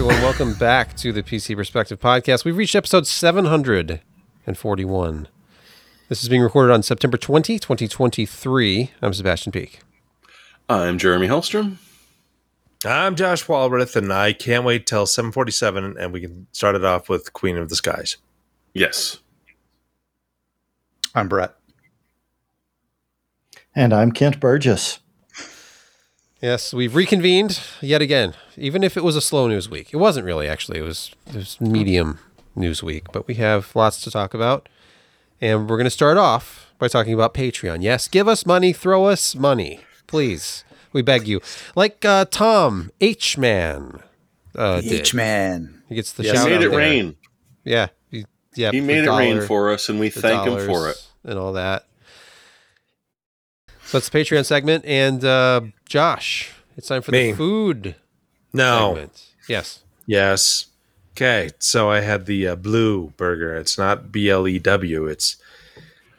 everyone. Welcome back to the PC Perspective Podcast. We've reached episode 741. This is being recorded on September 20, 2023. I'm Sebastian Peak. I'm Jeremy Hellstrom. I'm Josh Walrath, and I can't wait till 747, and we can start it off with Queen of the Skies. Yes. I'm Brett. And I'm Kent Burgess. Yes, we've reconvened yet again. Even if it was a slow news week, it wasn't really. Actually, it was it was medium news week. But we have lots to talk about, and we're going to start off by talking about Patreon. Yes, give us money, throw us money, please. We beg you. Like uh, Tom H Man. Uh. H man. He gets the Yes. shout He made out it there. rain. Yeah, he, yeah. He the made it rain for us, and we thank him for it. and all that. So that's the Patreon segment, and uh, Josh, it's time for Me. the food No. segment. Yes. Yes. Okay. So I had the uh, blue burger. It's not B L E W, it's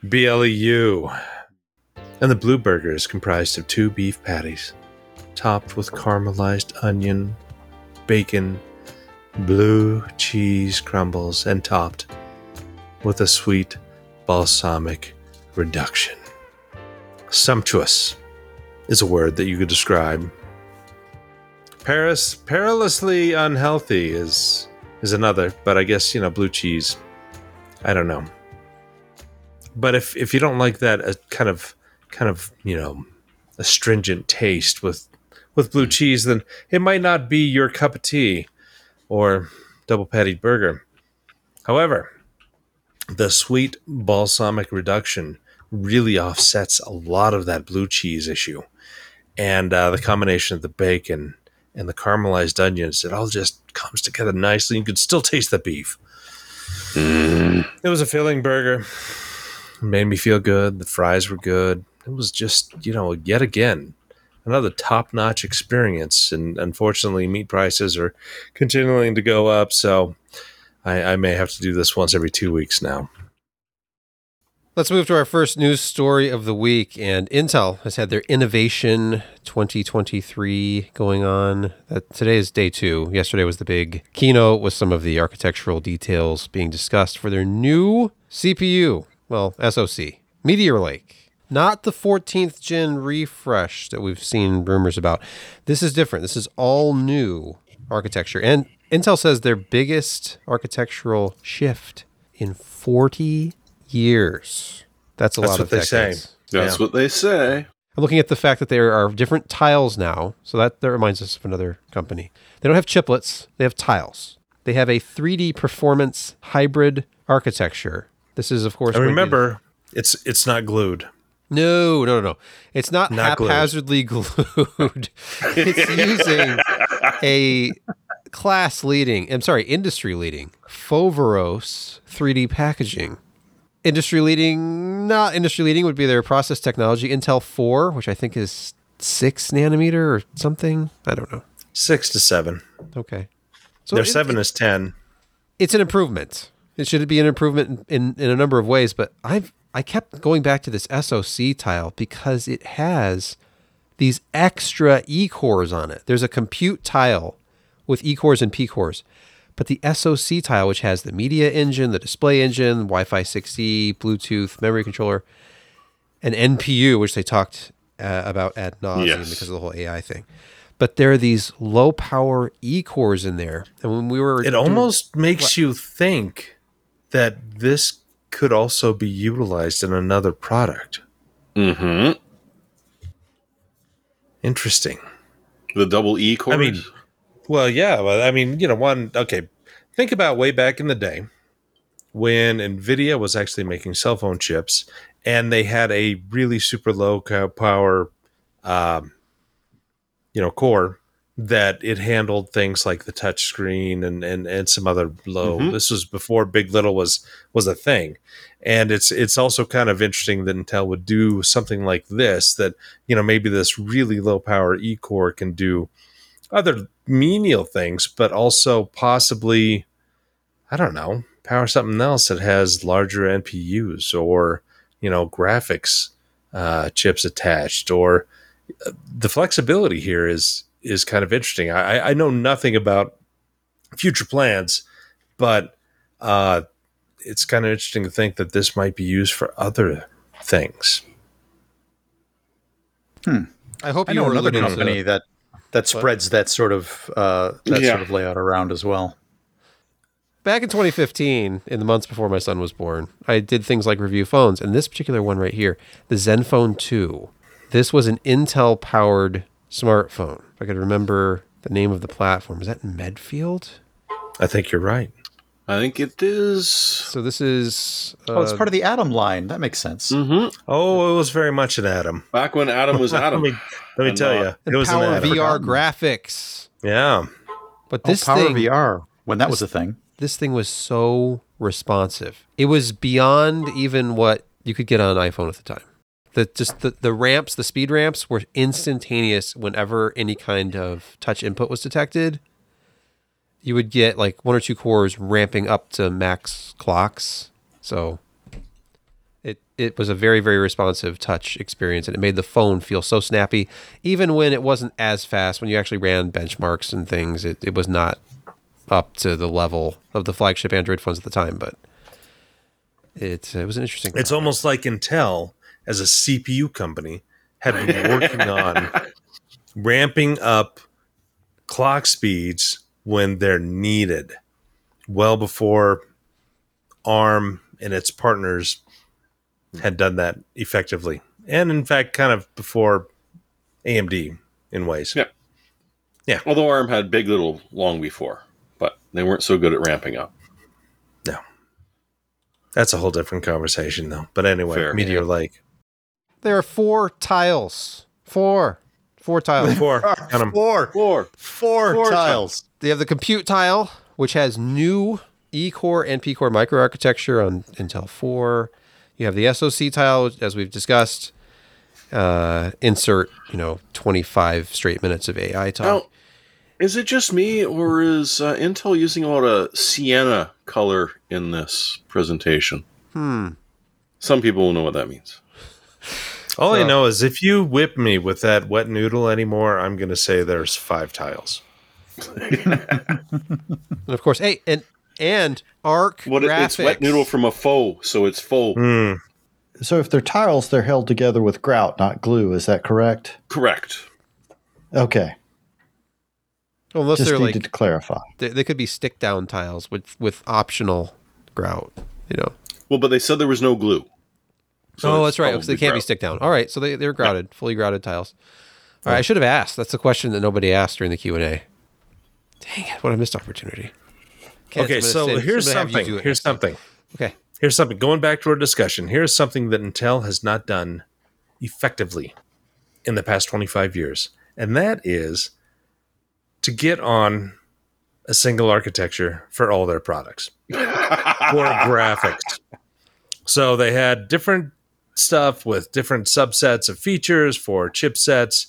B L E U. And the blue burger is comprised of two beef patties, topped with caramelized onion, bacon, blue cheese crumbles, and topped with a sweet balsamic reduction. Sumptuous is a word that you could describe Paris perilously unhealthy is is another, but I guess you know blue cheese. I don't know. But if if you don't like that uh, kind of kind of you know astringent taste with with blue cheese, then it might not be your cup of tea or double patty burger. However, the sweet balsamic reduction really offsets a lot of that blue cheese issue, and uh, the combination of the bacon and the caramelized onions, it all just comes together nicely. You can still taste the beef. Mm. It was a filling burger. It made me feel good. The fries were good. It was just, you know, yet again, another top notch experience. And unfortunately, meat prices are continuing to go up. So I, I may have to do this once every two weeks now. Let's move to our first news story of the week. And Intel has had their Innovation 2023 going on. That today is day two. Yesterday was the big keynote with some of the architectural details being discussed for their new CPU. Well, SoC, Meteor Lake. Not the 14th gen refresh that we've seen rumors about. This is different. This is all new architecture. And Intel says their biggest architectural shift in 40 years. That's a That's lot what of they decades. say. That's Yeah. what they say. I'm looking at the fact that there are different tiles now. So that, that reminds us of another company. They don't have chiplets, they have tiles. They have a 3D performance hybrid architecture. This is, of course, And going to remember, it's it's not glued. no, no, no, no. It's not, Not glued. haphazardly glued. it's using a class leading, I'm sorry, industry leading Foveros 3D packaging. Industry leading, not industry leading would be their process technology, Intel 4, which I think is 6 nanometer or something. I don't know. Six to seven. Okay. So Their it- seven is ten. it's an improvement. It should be an improvement in, in, in a number of ways, but I've I kept going back to this SOC tile because it has these extra E cores on it. There's a compute tile with E cores and P cores, but the SOC tile, which has the media engine, the display engine, Wi-Fi 6E, Bluetooth, memory controller, and NPU, which they talked uh, about ad nauseum Yes. because of the whole AI thing. But there are these low power E cores in there, and when we were It doing- almost makes you think that this could also be utilized in another product. Mm-hmm. Interesting. The double E core. I mean, well, yeah. Well, I mean, you know, one. Okay, think about way back in the day when Nvidia was actually making cell phone chips, and they had a really super low power, um, you know, core that it handled things like the touch screen and and and some other low. Mhm. This was before Big Little was was a thing, and it's it's also kind of interesting that Intel would do something like this. That you know maybe this really low power E core can do other menial things, but also possibly, I don't know, power something else that has larger NPUs or you know graphics uh, chips attached, or uh, the flexibility here is is kind of interesting. I, I know nothing about future plans, but uh, it's kind of interesting to think that this might be used for other things. Hmm. I hope I you know were another alluding to- company that that spreads that sort of uh, that Yeah. sort of layout around as well. Back in 2015, in the months before my son was born, I did things like review phones, and this particular one right here, the Zenfone 2. This was an Intel powered smartphone. If I could remember the name of the platform, is that Medfield? I think you're right. I think it is. So this is uh, Oh, it's part of the Atom line. That makes sense. hmm Oh, it was very much an Atom. Back when Atom was let Atom. me let me And, tell uh, you, it was an Power Atom. VR graphics. Yeah, But Oh, this Power thing, VR when that was a thing. this thing was so responsive. It was beyond even what you could get on an iPhone at the time. The just the, the ramps, the speed ramps were instantaneous whenever any kind of touch input was detected. You would get like one or two cores ramping up to max clocks. So it it was a very, very responsive touch experience and it made the phone feel so snappy. Even when it wasn't as fast, when you actually ran benchmarks and things, it, it was not up to the level of the flagship Android phones at the time, but it, it was an interesting. it's almost like Intel, as a CPU company, had been working on ramping up clock speeds when they're needed, well before ARM and its partners had done that effectively, and in fact, kind of before AMD in ways. Yeah. Yeah. Although ARM had Big Little long before, but they weren't so good at ramping up. No, that's a whole different conversation, though. But anyway, Fair. Meteor Lake. There are four tiles. Four. Four tiles. Four. Four, Four. four, Four tiles. They have the compute tile, which has new E-core and P-core microarchitecture on Intel 4. You have the SoC tile, as we've discussed. Uh, insert, you know, 25 straight minutes of AI talk. Now, is it just me, or is uh, Intel using a lot of sienna color in this presentation? Hmm. Some people will know what that means. All I know is if you whip me with that wet noodle anymore, I'm going to say there's five tiles. And of course, hey, and and Arc What graphics. it's wet noodle from a faux, so it's faux. Hmm. So if they're tiles, they're held together with grout, not glue. Is that correct? Correct. Okay. Unless Just they're needed like to clarify. they, they could be stick down tiles with with optional grout. You know. Well, but they said there was no glue. So oh, it's that's right. 'cause they can't be stick down. All right, so they they're grouted, fully grouted tiles. All right, I should have asked. That's the question that nobody asked during the Q and A. Dang it! What a missed opportunity. Kent, Okay, so say- here's I'm gonna have you something. Here's next something. Okay. Here's something. Going back to our discussion, here's something that Intel has not done effectively in the past 25 years, and that is to get on a single architecture for all their products. for graphics. So they had different stuff with different subsets of features for chipsets,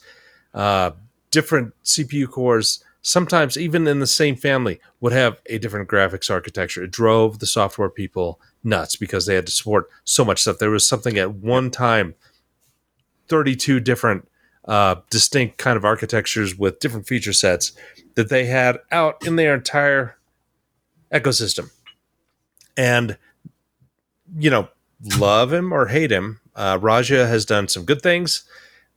uh, different CPU cores. Sometimes even in the same family would have a different graphics architecture. It drove the software people nuts because they had to support so much stuff. There was something at one time, 32 different uh, distinct kind of architectures with different feature sets that they had out in their entire ecosystem. And, you know, love him or hate him, uh, Raja has done some good things.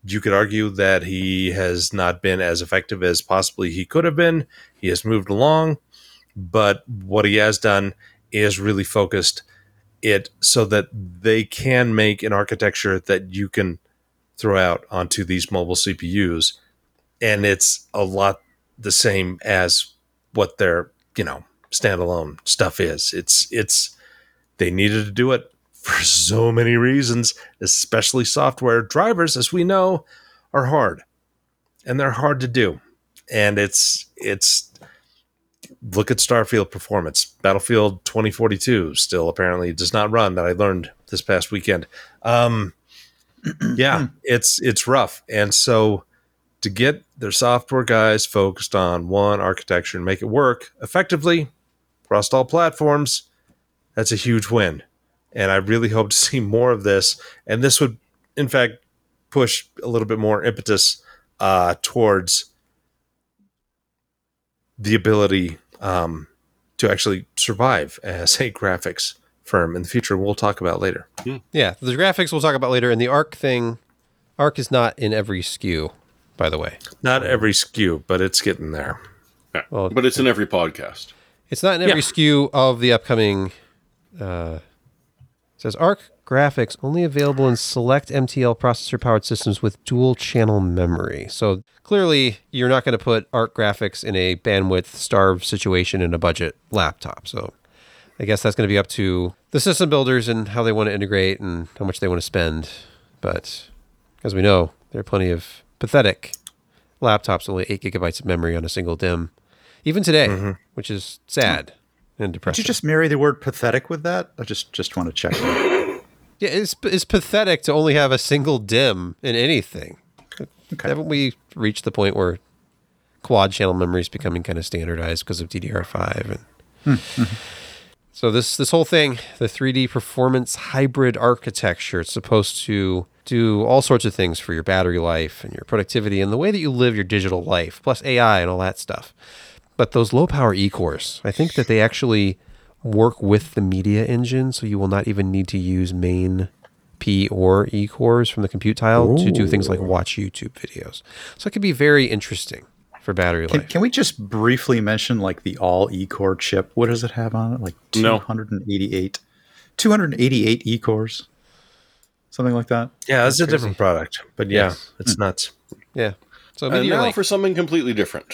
You could argue that he has not been as effective as possibly he could have been. He has moved along, but what he has done is really focused it so that they can make an architecture that you can throw out onto these mobile CPUs. And it's a lot the same as what their, you know, standalone stuff is. It's it's they needed to do it for so many reasons, especially software drivers, as we know, are hard. And they're hard to do. And it's it's look at Starfield performance. Battlefield 2042 still apparently does not run that I learned this past weekend. Um yeah, it's it's rough. And so to get their software guys focused on one architecture and make it work effectively across all platforms, that's a huge win. And I really hope to see more of this. And this would, in fact, push a little bit more impetus uh, towards the ability um, to actually survive as a graphics firm in the future. We'll talk about later. Yeah, the graphics we'll talk about later, and the arc thing. Arc is not in every SKU, by the way. Not every SKU, but it's getting there. Yeah. Well- but it's in every podcast. It's not in every Yeah. SKU of the upcoming. Uh, it says Arc graphics only available in select MTL processor powered systems with dual channel memory. So clearly, you're not going to put Arc graphics in a bandwidth starved situation in a budget laptop. So I guess that's going to be up to the system builders and how they want to integrate and how much they want to spend. But as we know, there are plenty of pathetic laptops, only eight gigabytes of memory on a single DIMM, even today, mm-hmm. which is sad and depression. Did you just marry the word pathetic with that? I just just want to check. that. yeah, it's it's pathetic to only have a single DIMM in anything. Okay. Haven't we reached the point where quad channel memory is becoming kind of standardized because of DDR5 and hmm, hmm. so this this whole thing, the 3D performance hybrid architecture, it's supposed to do all sorts of things for your battery life and your productivity and the way that you live your digital life, plus AI and all that stuff. But those low power E cores, I think that they actually work with the media engine, so you will not even need to use main P or E cores from the compute tile to do things like watch YouTube videos. So it could be very interesting for battery Can, life. can we just briefly mention like the all E core chip? What does it have on it? Like No. 288, 288 E cores, something like that. Yeah, it's a different product, but yeah, Yes. it's hmm. nuts. yeah. So uh, And Meteor now Lake. for something completely different.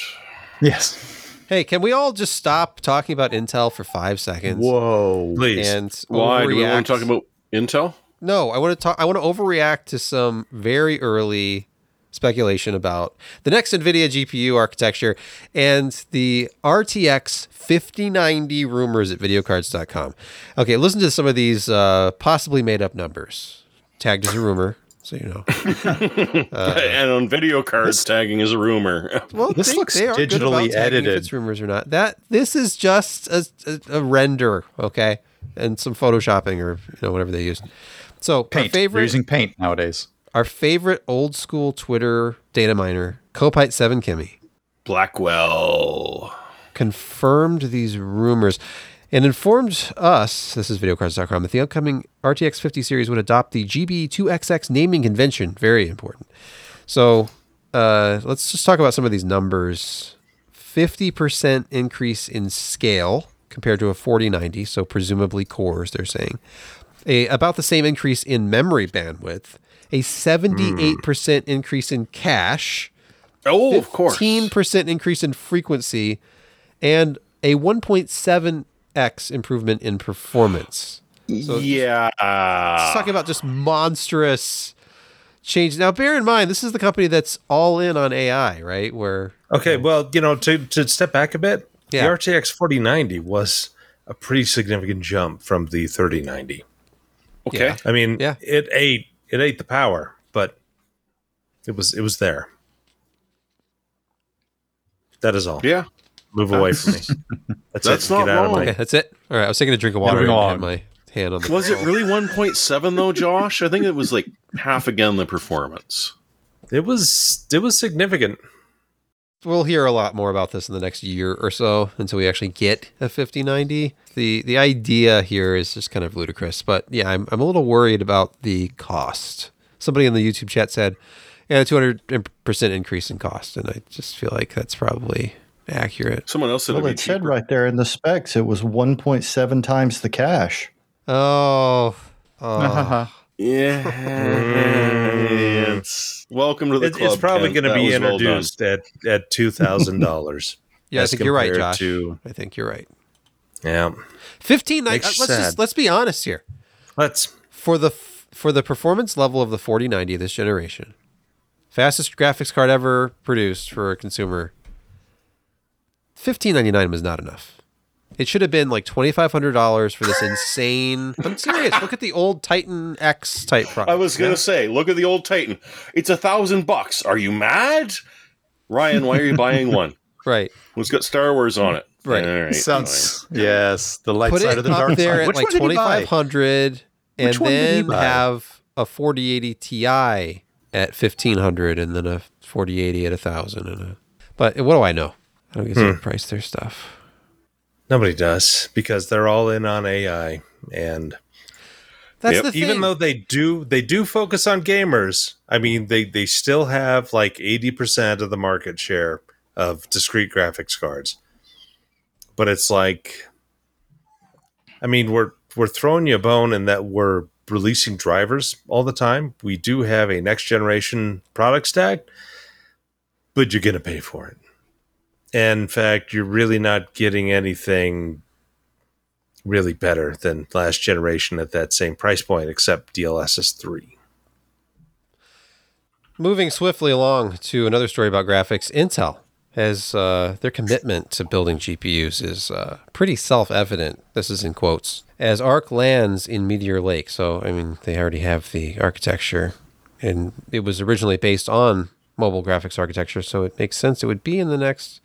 Yes. Hey, can we all just stop talking about Intel for five seconds? Whoa. Please. And Why do we want to talk about Intel? No, I want to talk. I want to overreact to some very early speculation about the next NVIDIA GPU architecture and the RTX 5090 rumors at videocardz.com. Okay, listen to some of these uh, possibly made up numbers, tagged as a rumor, so you know. and on video cards, tagging is a rumor. Well, This looks are good digitally about tagging If edited. it's rumors or not. That this is just a, a, a render, okay, and some photoshopping or you know whatever they use. So our favorite They're using paint nowadays. our favorite old school Twitter data miner, kopite7kimi, Blackwell. confirmed these rumors and informed us, this is videocardz.com, that the upcoming RTX 50 series would adopt the GB2XX naming convention. Very important. So uh, let's just talk about some of these numbers. 50% increase in scale compared to a 4090, so presumably cores, they're saying. A, about the same increase in memory bandwidth, a 78% increase in cache, Oh, of course. 15% increase in frequency and a 1.7x improvement in performance. yeah. Let's talk about just monstrous change. Now, bear in mind, this is the company that's all in on AI, right? Where Okay, well, you know, to, to step back a bit, Yeah. the RTX 4090 was a pretty significant jump from the 3090. okay. Yeah. I mean, Yeah. it ate it ate the power, but it was it was there. That is all. Yeah. Move away from me. That's, That's it. not Get out of wrong. my okay, that's it. All right, I was taking a drink of water Moving and on. had my hand on the. Was it really 1.7 though, Josh? I think it was like half again the performance. It was it was significant. We'll hear a lot more about this in the next year or so until we actually get a 5090. The the idea here is just kind of ludicrous, but yeah, I'm I'm a little worried about the cost. Somebody in the YouTube chat said, "Yeah, 200% increase in cost," and I just feel like that's probably accurate. Someone else said Well, it'd it said right there in the specs it was 1.7 times the cash. Oh, oh. Yeah. It's- welcome to the It- club. it's probably going to be was well introduced at at two thousand dollars. yeah, I think you're right, Josh. to- I think you're right. Yeah, 15. uh, Makes let's you just let's be honest here. let's. for the for the performance level of the 4090 this generation, fastest graphics card ever produced for a consumer. 1599 was not enough. It should have been like $2500 for this insane. I'm serious. Look at the old Titan X type product. I was gonna say, look at the old Titan. It's a thousand bucks. Are you mad, Ryan? Why are you buying one? right. It's got Star Wars on it. Right. All right. Sounds yes. The light Put side it of the dark there side. at Which like one did you buy? 2500 and Which one did you then have a 4080 Ti at 1500 and then a 4080 at 1000 and a But what do I know? I don't get to hmm. price their stuff. Nobody does because they're all in on AI and That's Yep. the thing. even though they do they do focus on gamers i mean they they still have like 80% of the market share of discrete graphics cards but it's like i mean we're we're throwing you a bone in that we're releasing drivers all the time we do have a next generation product stack but you're going to pay for it and in fact you're really not getting anything really better than last generation at that same price point, except DLSS 3. Moving swiftly along to another story about graphics, Intel has uh, their commitment to building GPUs is uh, pretty self-evident. This is in quotes. As Arc lands in Meteor Lake, so I mean they already have the architecture, and it was originally based on mobile graphics architecture, so it makes sense it would be in the next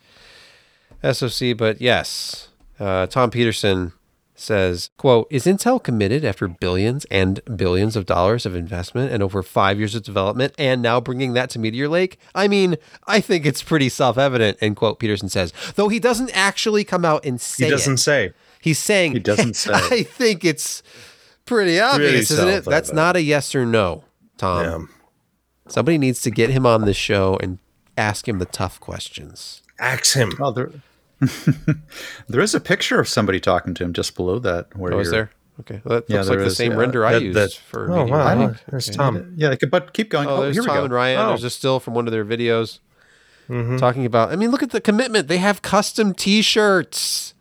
SoC. But yes, uh, Tom Peterson says, quote, is Intel committed after billions and billions of dollars of investment and over five years of development and now bringing that to Meteor Lake? I mean, I think it's pretty self-evident, end quote, Peterson says. Though he doesn't actually come out and say He doesn't it. say. He's saying He doesn't say. I think it's pretty obvious, isn't it? That's not a yes or no, Tom. Um, Somebody needs to get him on the show and ask him the tough questions. Axe him. Oh, there, there is a picture of somebody talking to him just below that. Where Oh, is there? Okay. Well, that Yeah, looks like there the is, same yeah. render I That- used that- for oh, Meteor wow. Lake. There's Okay. Tom. Yeah, but keep going. Oh, Oh, there's here we Tom go. and Ryan. Oh. There's a still from one of their videos Mm-hmm. talking about. I mean, look at the commitment. They have custom T-shirts.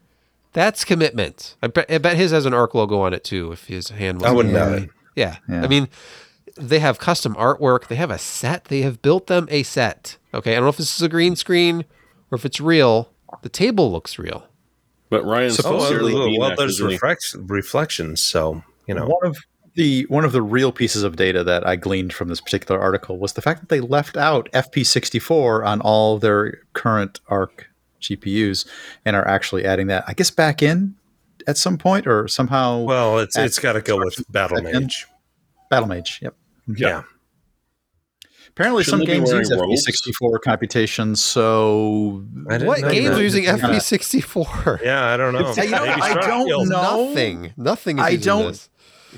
That's commitment. I bet, I bet his has an ARC logo on it too. If his hand was I wouldn't in doubt there. it. Yeah. Yeah. I mean, they have custom artwork. They have a set. They have built them a set. Okay. I don't know if this is a green screen or if it's real. The table looks real. But Ryan's Oh, sincerely well, mean well, there's isn't he? reflex- reflections, so, you know. One of the one of the real pieces of data that I gleaned from this particular article was the fact that they left out FP64 on all their current ARC GPUs and are actually adding that. I guess back in at some point or somehow. Well, it's it's got to go with Battle Second. Mage. Battlemage. Yep. Yeah. Apparently, Shouldn't some games use? FP64 computations. So What know games that. are using Kinda- FP64? Yeah, I don't know. Yeah, you know, I don't know. Nothing. Nothing. Is I don't- this.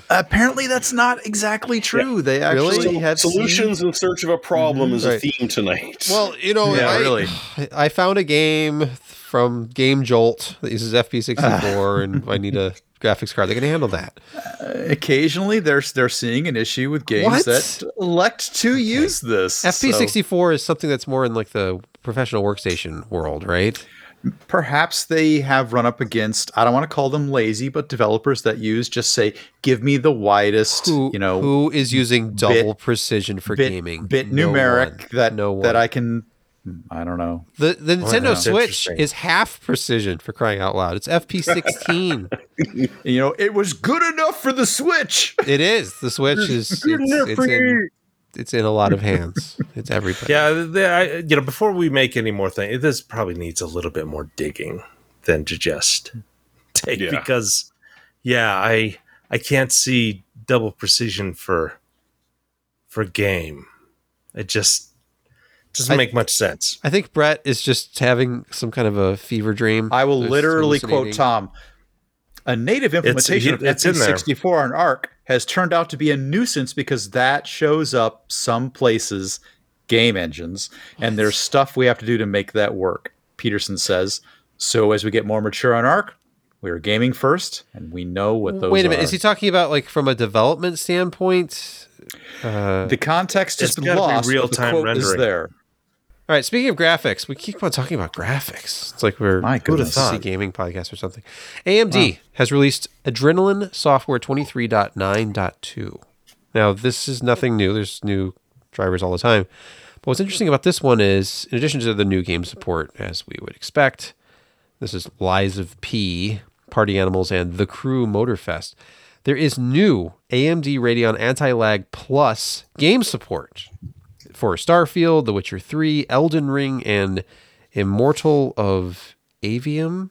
apparently, that's not exactly true. They actually Really? have seen- Solutions in search of a problem mm-hmm. is Right. a theme tonight. Well, you know, Yeah, I, really. I found a game from Game Jolt that uses FP64, ah. and I need a graphics card that can handle that. Uh, occasionally they're they're seeing an issue with games What? that elect to use this. FP64 is something that's more in like the professional workstation world, right? perhaps they have run up against I don't want to call them lazy, but developers that use just say, give me the widest, Who you know, who is using double precision for bit, gaming? bit No numeric one. that no one. that I can. Hmm, I don't know. The the Nintendo. Switch is half precision for crying out loud. It's FP16. You know, it was good enough for the Switch. it is. The Switch is it's, it's in it's in a lot of hands. It's everybody. Yeah, the, I, you know, before we make any more things, this probably needs a little bit more digging than to just take Yeah. because, yeah, I I can't see double precision for for game. It just doesn't I- make much sense. I think Brett is just having some kind of a fever dream. I will Just literally quote. Tom. A native implementation of it's in there. FP64 on ARC has turned out to be a nuisance because that shows up some places, game engines, and there's stuff we have to do to make that work. Peterson says. So as we get more mature on ARC, we are gaming first, and we know what those Wait a minute. are. Is he talking about like from a development standpoint? Uh, the context It's has been lost, real-time quote is rendering. there. All right. Speaking of graphics, we keep on talking about graphics. It's like we're My goodness. a gaming podcast or something. AMD has released Adrenalin Software 23.9.2. Now, this is nothing new. There's new drivers all the time. But what's interesting about this one is, in addition to the new game support, as we would expect, this is Lies of P, Party Animals, and The Crew Motorfest. There is new AMD Radeon Anti Lag Plus game support for Starfield, The Witcher 3, Elden Ring, and Immortal of Aveum.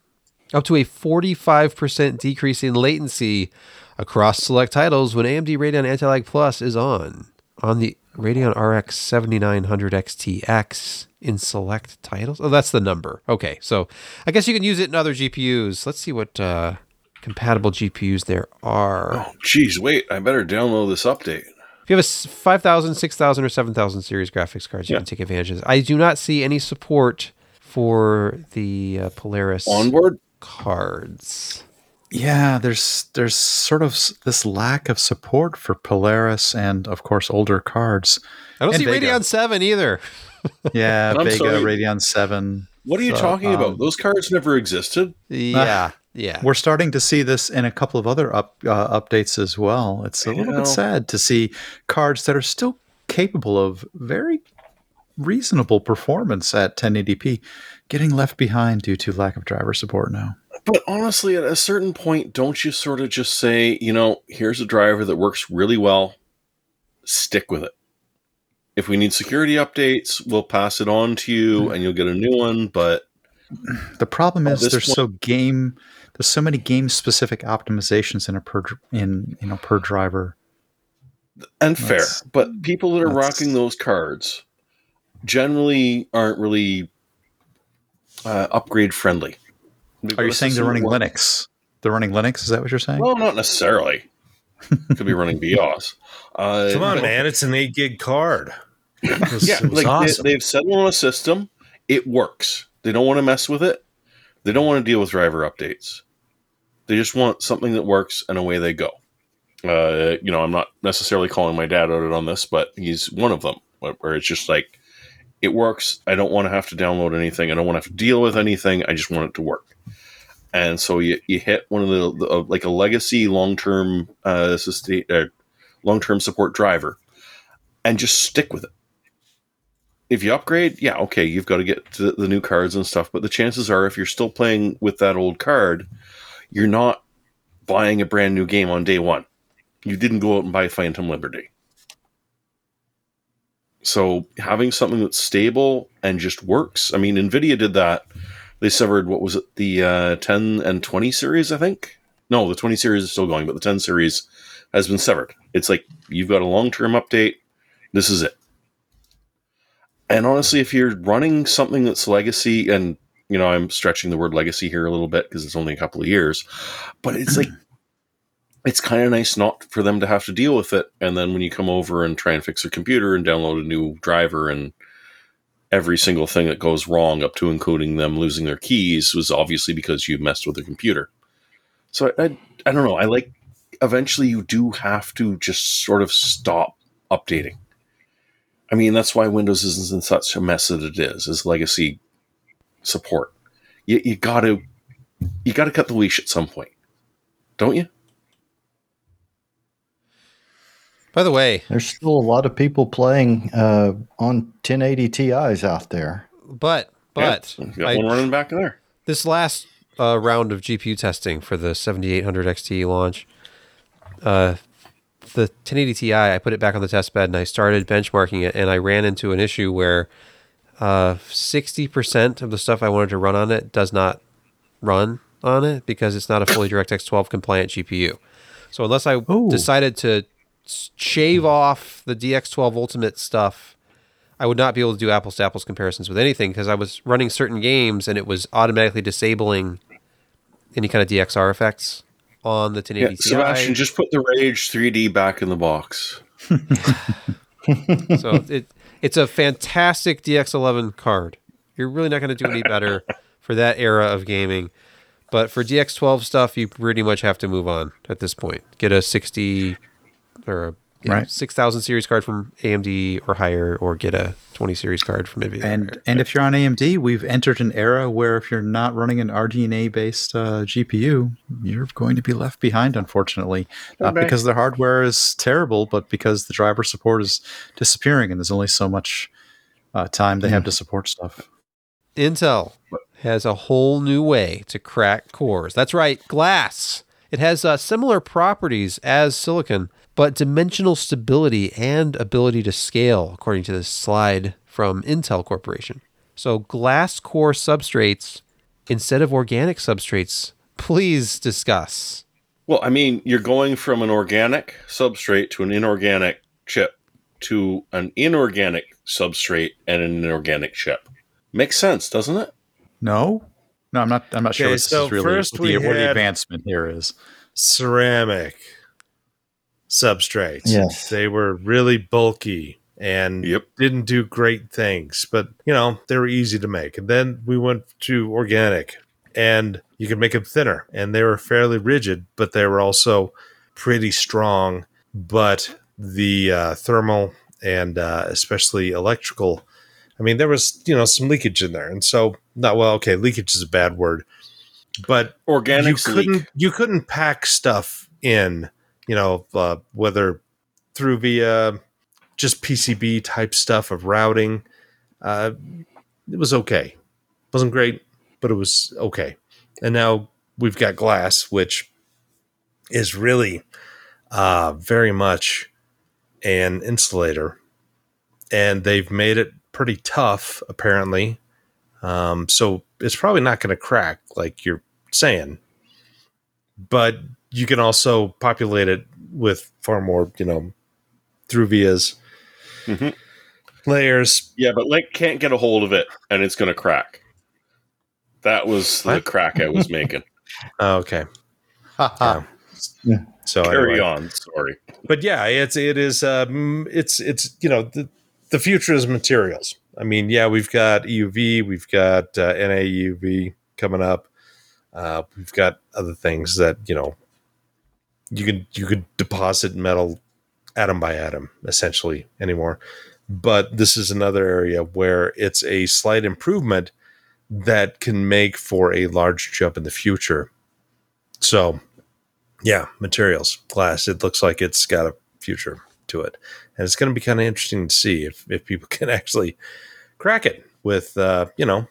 Up to a 45% decrease in latency across select titles when AMD Radeon Anti Lag Plus is on. on the Radeon RX 7900 XTX in select titles. Oh, that's the number. Okay, so I guess you can use it in other GPUs. Let's see what uh, compatible GPUs there are. Oh, geez, wait! I better download this update. If you have a 5000, 6000, or 7000 series graphics cards, you Yeah. can take advantage of this. I do not see any support for the uh, Polaris Onboard. cards. Yeah, there's there's sort of this lack of support for Polaris and of course older cards. I don't And see Vega. Radeon 7 either. Yeah, I'm Vega, sorry. Radeon 7. What are you So, talking um, about? Those cards never existed. Yeah, yeah. We're starting to see this in a couple of other up, uh, updates as well. It's a I little know. bit sad to see cards that are still capable of very reasonable performance at 1080p getting left behind due to lack of driver support now. But honestly, at a certain point, don't you sort of just say, you know, here's a driver that works really well, stick with it. If we need security updates, we'll pass it on to you and you'll get a new one. But The problem is point- so game there's so many game specific optimizations in a per in you know per driver. and fair, That's- but people that are rocking those cards generally aren't really uh, upgrade friendly. Are you saying they're running Linux? They're running Linux, is that what you're saying? Well, not necessarily. Could be running BIOS. Uh, Come on, but- man! It's an eight gig card. Was- Yeah, like awesome. they, they've settled on a system. It works. They don't want to mess with it. They don't want to deal with driver updates. They just want something that works, and away they go. Uh, you know, I'm not necessarily calling my dad out on this, but he's one of them. Where it's just like it works. I don't want to have to download anything. I don't want to have to deal with anything. I just want it to work. And so you, you hit one of the, the uh, like a legacy long term uh, sustain uh, long term support driver, and just stick with it if you upgrade, yeah, okay, you've got to get to the new cards and stuff. But the chances are, if you're still playing with that old card, you're not buying a brand new game on day one. You didn't go out and buy Phantom Liberty. So having something that's stable and just works. I mean, Nvidia did that. They severed what was it, the uh, 10 and 20 series, I think. No, the 20 series is still going, but the 10 series has been severed. It's like you've got a long term update. This is it. And honestly, if you're running something that's legacy, and you know, I'm stretching the word legacy here a little bit because it's only a couple of years, but it's like it's kind of nice not for them to have to deal with it. And then when you come over and try and fix their computer and download a new driver and every single thing that goes wrong, up to including them losing their keys, was obviously because you messed with the computer. So I, I, I don't know. I like eventually you do have to just sort of stop updating. I mean, that's why Windows isn't in such a mess that it is, is legacy support. You, you gotta you gotta cut the leash at some point. Don't you? By the way, There's still a lot of people playing uh, on 1080 Ti's out there. but but Yeah, you got I- one running back there. this last uh, round of GPU testing for the 7800 XT launch, uh, the 1080 Ti, I put it back on the test bed and I started benchmarking it, and I ran into an issue where uh, 60% of the stuff I wanted to run on it does not run on it because it's not a fully DirectX 12 compliant GPU. So unless I Ooh. decided to shave off the DX12 Ultimate stuff I would not be able to do apples to apples comparisons with anything because I was running certain games and it was automatically disabling any kind of DXR effects on the 1080 Yeah, Ti. Sebastian, just put the Rage 3D back in the box. so it it's a fantastic DX11 card. You're really not going to do any better for that era of gaming. But for DX12 stuff, you pretty much have to move on at this point. Get a 60 or a yeah, Right. 6000 series card from AMD or higher, or get a 20 series card from NVIDIA. And higher. and if you're on AMD, we've entered an era where if you're not running an RDNA based uh, GPU, you're going to be left behind, unfortunately. Not Okay. because the hardware is terrible, but because the driver support is disappearing, and there's only so much uh, time they have to support stuff. Intel has a whole new way to crack cores. That's right, glass. It has uh, similar properties as silicon, but dimensional stability and ability to scale, according to this slide from Intel Corporation. So, glass core substrates instead of organic substrates. Please discuss. Well, I mean, you're going from an organic substrate to an inorganic chip to an inorganic substrate and an inorganic chip. Makes sense, doesn't it? No, no, I'm not. I'm not sure Okay, what this so is really first what the, we what the advancement here is. ceramic substrates. Yes. They were really bulky and Yep. didn't do great things, but you know, they were easy to make. And then we went to organic and you could make them thinner and they were fairly rigid, but they were also pretty strong. But the uh, thermal and uh, especially electrical, I mean, there was, you know, some leakage in there. And so, not well, okay, leakage is a bad word, but organic you couldn't leak. you couldn't pack stuff in you know uh, whether through via just pcb type stuff of routing uh, it was okay. Wasn't great but it was okay. And now we've got glass which is really uh, very much an insulator. And they've made it pretty tough apparently. Um, so it's probably not going to crack like you're saying. But you can also populate it with far more, you know, through vias, Mhm. layers. Yeah, but Link can't get a hold of it and it's going to crack. That was the What? crack I was making. Oh, okay. Ha Yeah. So Carry anyway. on. Sorry. but yeah, it's it is um, it's it's you know the the future is materials. I mean, yeah, we've got EUV, we've got uh, NAUV coming up. Uh, we've got other things that you know you can you could deposit metal atom by atom essentially anymore. But this is another area where it's a slight improvement that can make for a large jump in the future. So yeah, materials, glass. It looks like it's got a future to it, and it's going to be kind of interesting to see if if people can actually crack it with uh, you know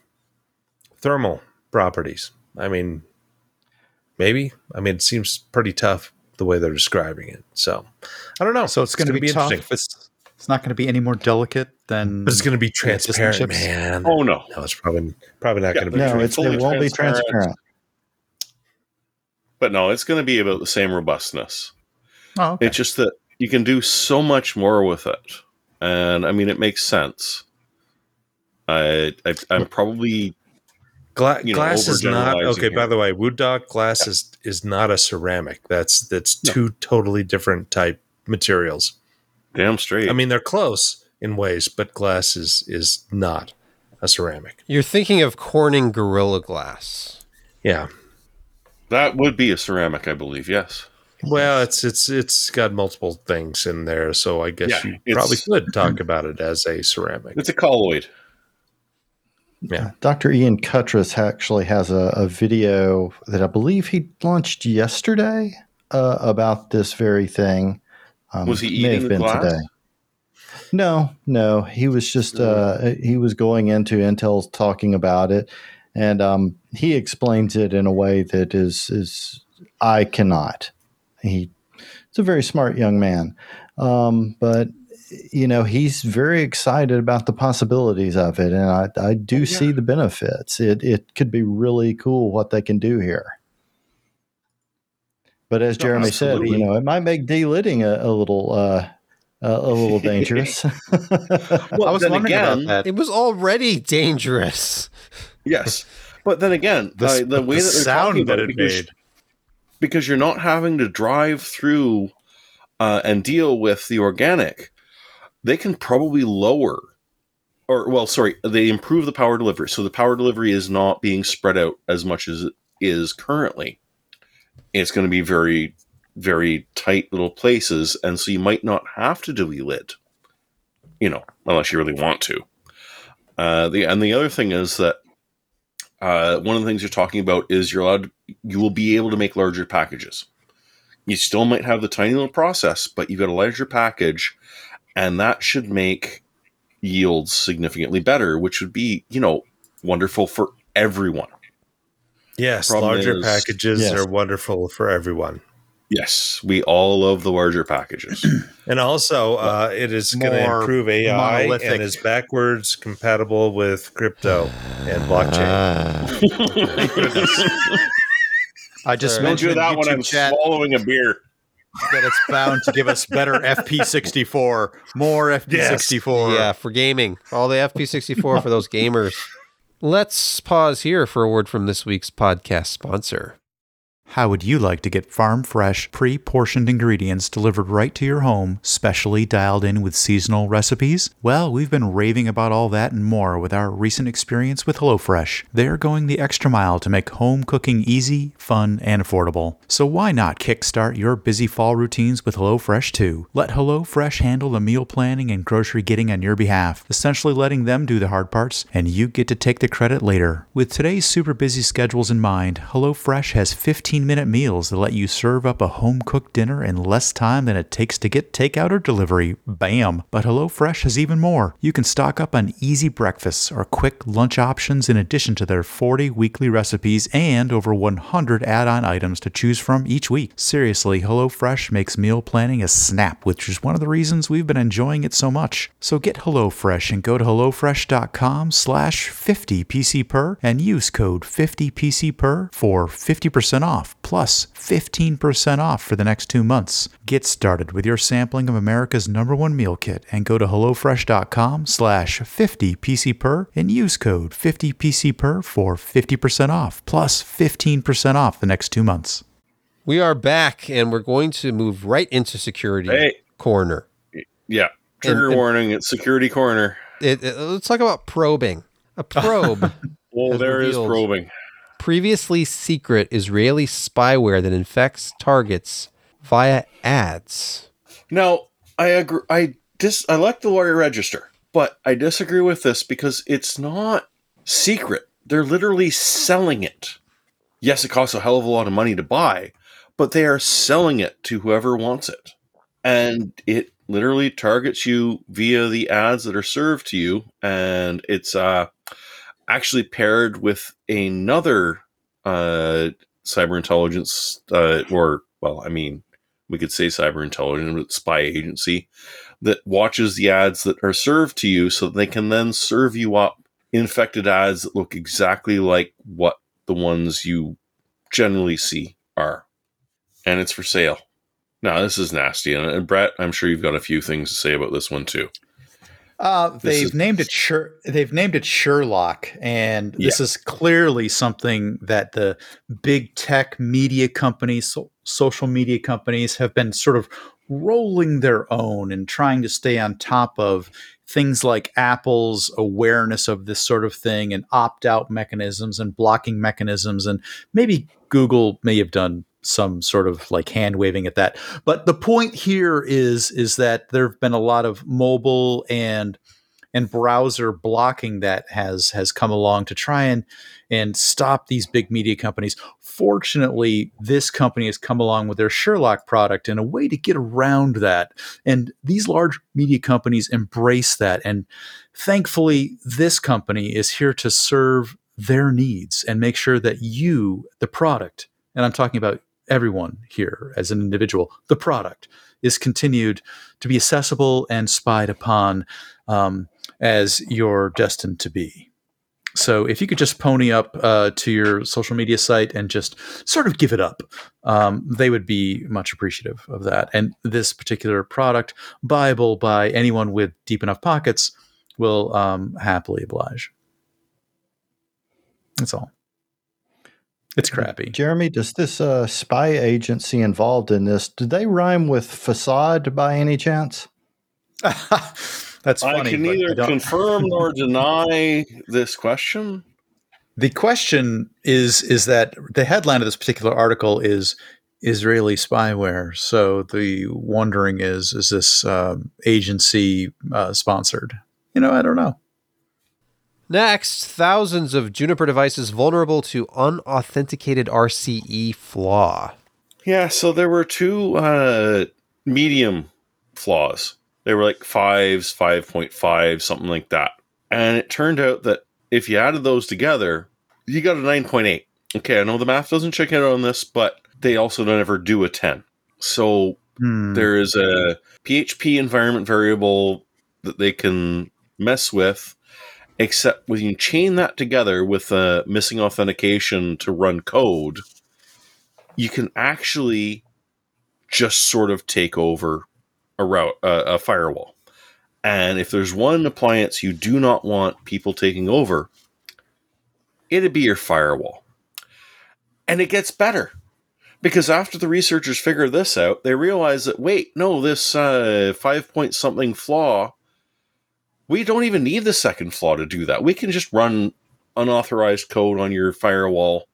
thermal properties. I mean, maybe. I mean, it seems pretty tough the way they're describing it. So I don't know. So it's going to gonna be, tough. It's it's not going to be any more delicate than. but it's going to be transparent, man. Oh, no. No, it's probably probably not Yeah, going to be. No, it's, it won't be transparent. transparent. But no, it's going to be about the same robustness. oh, okay. It's just that you can do so much more with it. And I mean, it makes sense. I, I I'm probably Gla- you know, glass is not overgeneralizing okay. By the way, wood dog glass is is not a ceramic. That's that's No. two totally different type materials. damn straight. I mean, they're close in ways, but glass is is not a ceramic. You're thinking of Corning Gorilla Glass. Yeah. that would be a ceramic, I believe. Yes. Well, it's it's it's got multiple things in there, so I guess Yeah, you probably could talk about it as a ceramic. It's a colloid. Yeah. Dr. Ian Cutress actually has a, a video that I believe he launched yesterday uh, about this very thing. Um, Was he may eating have the glass? No, no. He was just uh, he was going into Intel talking about it, and um, he explains it in a way that is is I cannot. He he's a very smart young man, um, but you know he's very excited about the possibilities of it, and I I do see the benefits. It it could be really cool what they can do here. But as No, Jeremy said, you know, it might make delidding a, a little uh, a, a little dangerous. Well, I was then wondering again, about that. It was already dangerous. Yes, but then again, The, uh, s- the the way that they're sound that it, it because, made. because you're not having to drive through uh, and deal with the organic, they can probably lower, or well, sorry, they improve the power delivery. So the power delivery is not being spread out as much as it is currently. It's going to be very, very tight little places, and so you might not have to lid, you know, unless you really want to. Uh, the and the other thing is that uh, one of the things you're talking about is you're allowed you will be able to make larger packages. You still might have the tiny little process, but you've got a larger package, and that should make yields significantly better, which would be, you know, wonderful for everyone. Yes, Problem larger is- packages Yes. are wonderful for everyone. Yes, we all love the larger packages. And also, uh, it is going to improve AI monolithic. and is backwards compatible with crypto and blockchain. Ah. I just Sorry. Don't do mentioned that when I'm chat. swallowing a beer. That it's bound to give us better FP64, more FP64. Yeah, for gaming. All the FP64 for those gamers. Let's pause here for a word from this week's podcast sponsor. How would you like to get farm fresh, pre portioned ingredients delivered right to your home, specially dialed in with seasonal recipes? Well, we've been raving about all that and more with our recent experience with HelloFresh. They're going the extra mile to make home cooking easy, fun, and affordable. So why not kickstart your busy fall routines with HelloFresh too? Let HelloFresh handle the meal planning and grocery getting on your behalf, essentially letting them do the hard parts, and you get to take the credit later. With today's super busy schedules in mind, HelloFresh has 15 minute meals that let you serve up a home cooked dinner in less time than it takes to get takeout or delivery. Bam! But HelloFresh has even more. You can stock up on easy breakfasts or quick lunch options in addition to their 40 weekly recipes and over 100 add on items to choose from each week. Seriously, HelloFresh makes meal planning a snap, which is one of the reasons we've been enjoying it so much. So get HelloFresh and go to HelloFresh.com slash 50PCPer and use code 50PCPer for 50% off plus 15% off for the next two months. Get started with your sampling of America's number one meal kit and go to HelloFresh.com slash 50PCPer and use code 50PCPer for 50% off plus 15% off the next two months. We are back and we're going to move right into security Hey. corner. Yeah. Trigger And- and- warning. It's security corner. It, it- let's talk about probing. A probe. Well, Has there is revealed- probing. Previously secret Israeli spyware that infects targets via ads. Now, I agree. I dis. I like the lawyer register, but I disagree with this because it's not secret. They're literally selling it. Yes, it costs a hell of a lot of money to buy, but they are selling it to whoever wants it, and it literally targets you via the ads that are served to you, and it's uh actually paired with another uh cyber intelligence uh, or well, I mean we could say cyber intelligence, spy agency that watches the ads that are served to you so they can then serve you up infected ads that look exactly like what the ones you generally see are. And it's for sale. Now, this is nasty. And Brett, I'm sure you've got a few things to say about this one too. Uh, they've is- named it Sher- they've named it Sherlock, and this is clearly something that the big tech media companies, so- social media companies, have been sort of rolling their own and trying to stay on top of things like Apple's awareness of this sort of thing and opt out mechanisms and blocking mechanisms, and maybe Google may have done some sort of like hand waving at that. But the point here is is that there have been a lot of mobile and and browser blocking that has has come along to try and and stop these big media companies. Fortunately, this company has come along with their Sherlock product in a way to get around that. And these large media companies embrace that. And thankfully, this company is here to serve their needs and make sure that you, the product, and I'm talking about everyone here as an individual, the product is continued to be accessible and spied upon um, as you're destined to be. So if you could just pony up uh, to your social media site and just sort of give it up, um, they would be much appreciative of that. And this particular product, Bible, by anyone with deep enough pockets, will um, happily oblige. That's all. It's crappy. Jeremy, does this uh, spy agency involved in this, do they rhyme with facade by any chance? That's funny. I can but neither don't- confirm nor deny this question. The question is is that the headline of this particular article is Israeli spyware. So the wondering is is this um, agency uh, sponsored? You know, I don't know. Next, thousands of Juniper devices vulnerable to unauthenticated RCE flaw. Yeah, so there were two uh, medium flaws. They were like fives, 5.5, something like that. And it turned out that if you added those together, you got a 9.8. Okay, I know the math doesn't check out on this, but they also don't ever do a 10. So Hmm. there is a PHP environment variable that they can mess with, except when you chain that together with a missing authentication to run code, you can actually just sort of take over a route, uh, a firewall. And if there's one appliance you do not want people taking over, it'd be your firewall. And it gets better because after the researchers figure this out, they realize that wait, no, this uh, five point something flaw, we don't even need the second flaw to do that. We can just run unauthorized code on your firewall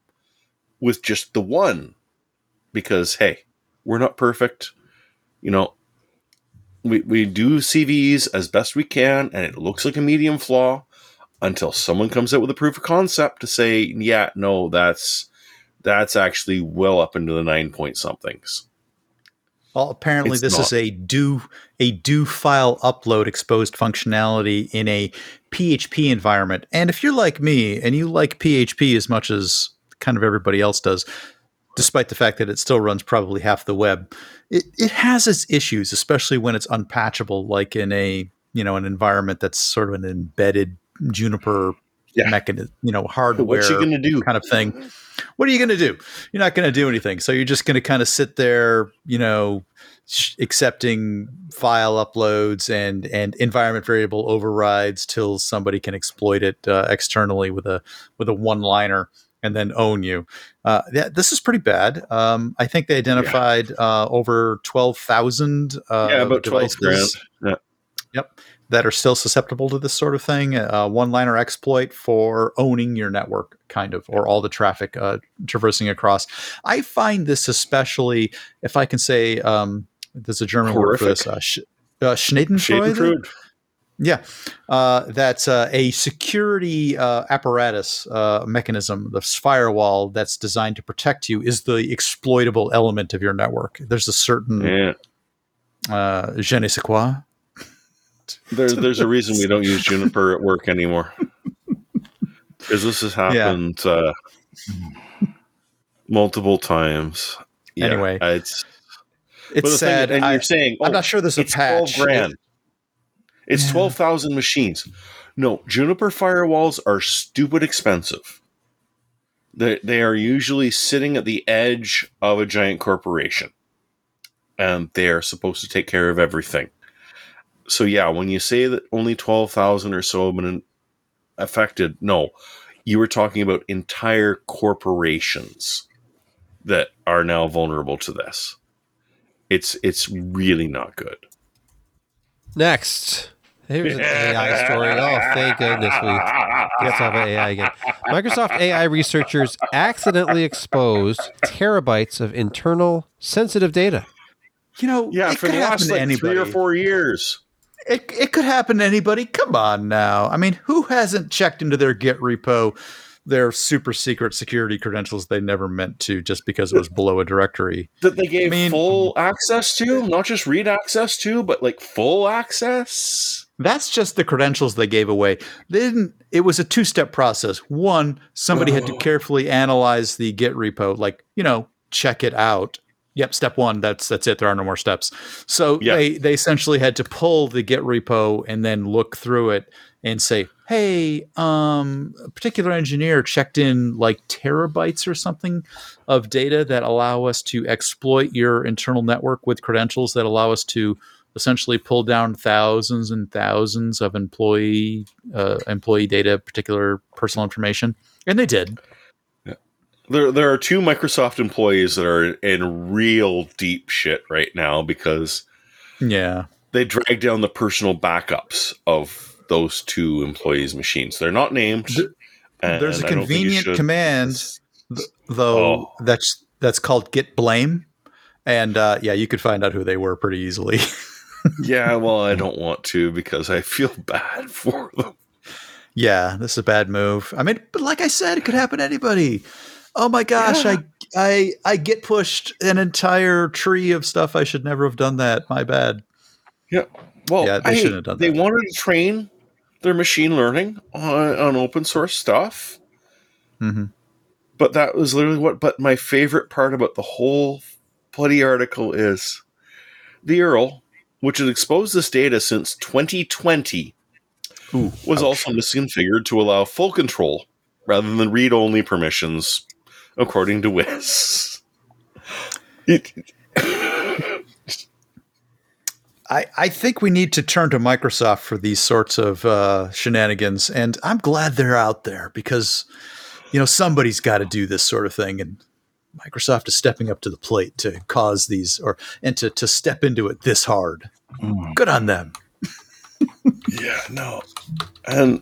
with just the one because hey, we're not perfect. You know, we, we do CVEs as best we can, and it looks like a medium flaw until someone comes out with a proof of concept to say, yeah, no, that's that's actually well up into the nine point somethings. Well, apparently It's this is a do a do file upload exposed functionality in a PHP environment. And if you're like me and you like PHP as much as kind of everybody else does, despite the fact that it still runs probably half the web, it, it has its issues, especially when it's unpatchable, like in a you know an environment that's sort of an embedded Juniper Yeah. mechanism, you know, hardware What you gonna do? kind of thing. What are you going to do? You're not going to do anything. So you're just going to kind of sit there, you know, sh- accepting file uploads and and environment variable overrides till somebody can exploit it uh, externally with a with a one liner and then own you. Uh, yeah, this is pretty bad. Um, I think they identified uh, over twelve thousand uh, yeah, about twelve grand. Yeah. Yep. That are still susceptible to this sort of thing. Uh, one liner exploit for owning your network, kind of, or all the traffic uh, traversing across. I find this especially, if I can say, um, there's a German word for this, uh, sh- uh? Schadenfreude. Yeah, uh, that's uh, a security uh, apparatus uh, mechanism, the firewall that's designed to protect you, is the exploitable element of your network. There's a certain Yeah. uh, je ne sais quoi. There's there's a reason we don't use Juniper at work anymore. Because this has happened uh, multiple times. Yeah, Anyway. it's It's the thing- sad. and I, you're saying, oh, I'm not sure there's a it's patch. twelve grand. It's Yeah. twelve thousand machines. No, Juniper firewalls are stupid expensive. They they are usually sitting at the edge of a giant corporation, and they are supposed to take care of everything. So yeah, when you say that only twelve thousand or so have been affected, no, you were talking about entire corporations that are now vulnerable to this. It's it's really not good. Next, here's an AI story. Oh, thank goodness we get off of AI again. Microsoft AI researchers accidentally exposed terabytes of internal sensitive data. You know, Yeah, it for could the last like three or four years. It, it could happen to anybody. Come on now. I mean, who hasn't checked into their Git repo their super secret security credentials they never meant to just because it was below a directory? That they gave I mean- full access to, not just read access to, but like full access. That's just the credentials they gave away. They didn't. It was a two-step process. One, somebody had to Oh. carefully analyze the Git repo, like you know, check it out. Yep, step one. That's that's it. There are no more steps. So Yeah. they they essentially had to pull the Git repo and then look through it and say, "Hey, um, a particular engineer checked in like terabytes or something of data that allow us to exploit your internal network with credentials that allow us to essentially pull down thousands and thousands of employee uh, employee data, particular personal information." And they did. There, there are two Microsoft employees that are in real deep shit right now because Yeah. they drag down the personal backups of those two employees' machines. They're not named. Th- There's a I don't think you convenient command th- though Oh. that's that's called git blame and uh, yeah you could find out who they were pretty easily Yeah, well, I don't want to because I feel bad for them. yeah this is a bad move i mean but like i said it could happen to anybody oh my gosh Yeah. i i i get pushed an entire tree of stuff i should never have done that my bad Yeah. Well, Yeah, they I- shouldn't have done They that. wanted to train their machine learning on, on open source stuff, hmm but that was literally what. But my favorite part about the whole bloody article is the URL, which has exposed this data since 2020, Ooh, was ouch. also misconfigured to allow full control rather than read only permissions, according to Wiz. It, I, I think we need to turn to Microsoft for these sorts of uh, shenanigans, and I'm glad they're out there because you know somebody's got to do this sort of thing, and Microsoft is stepping up to the plate to cause these or and to to step into it this hard. Good on them. Yeah, no, and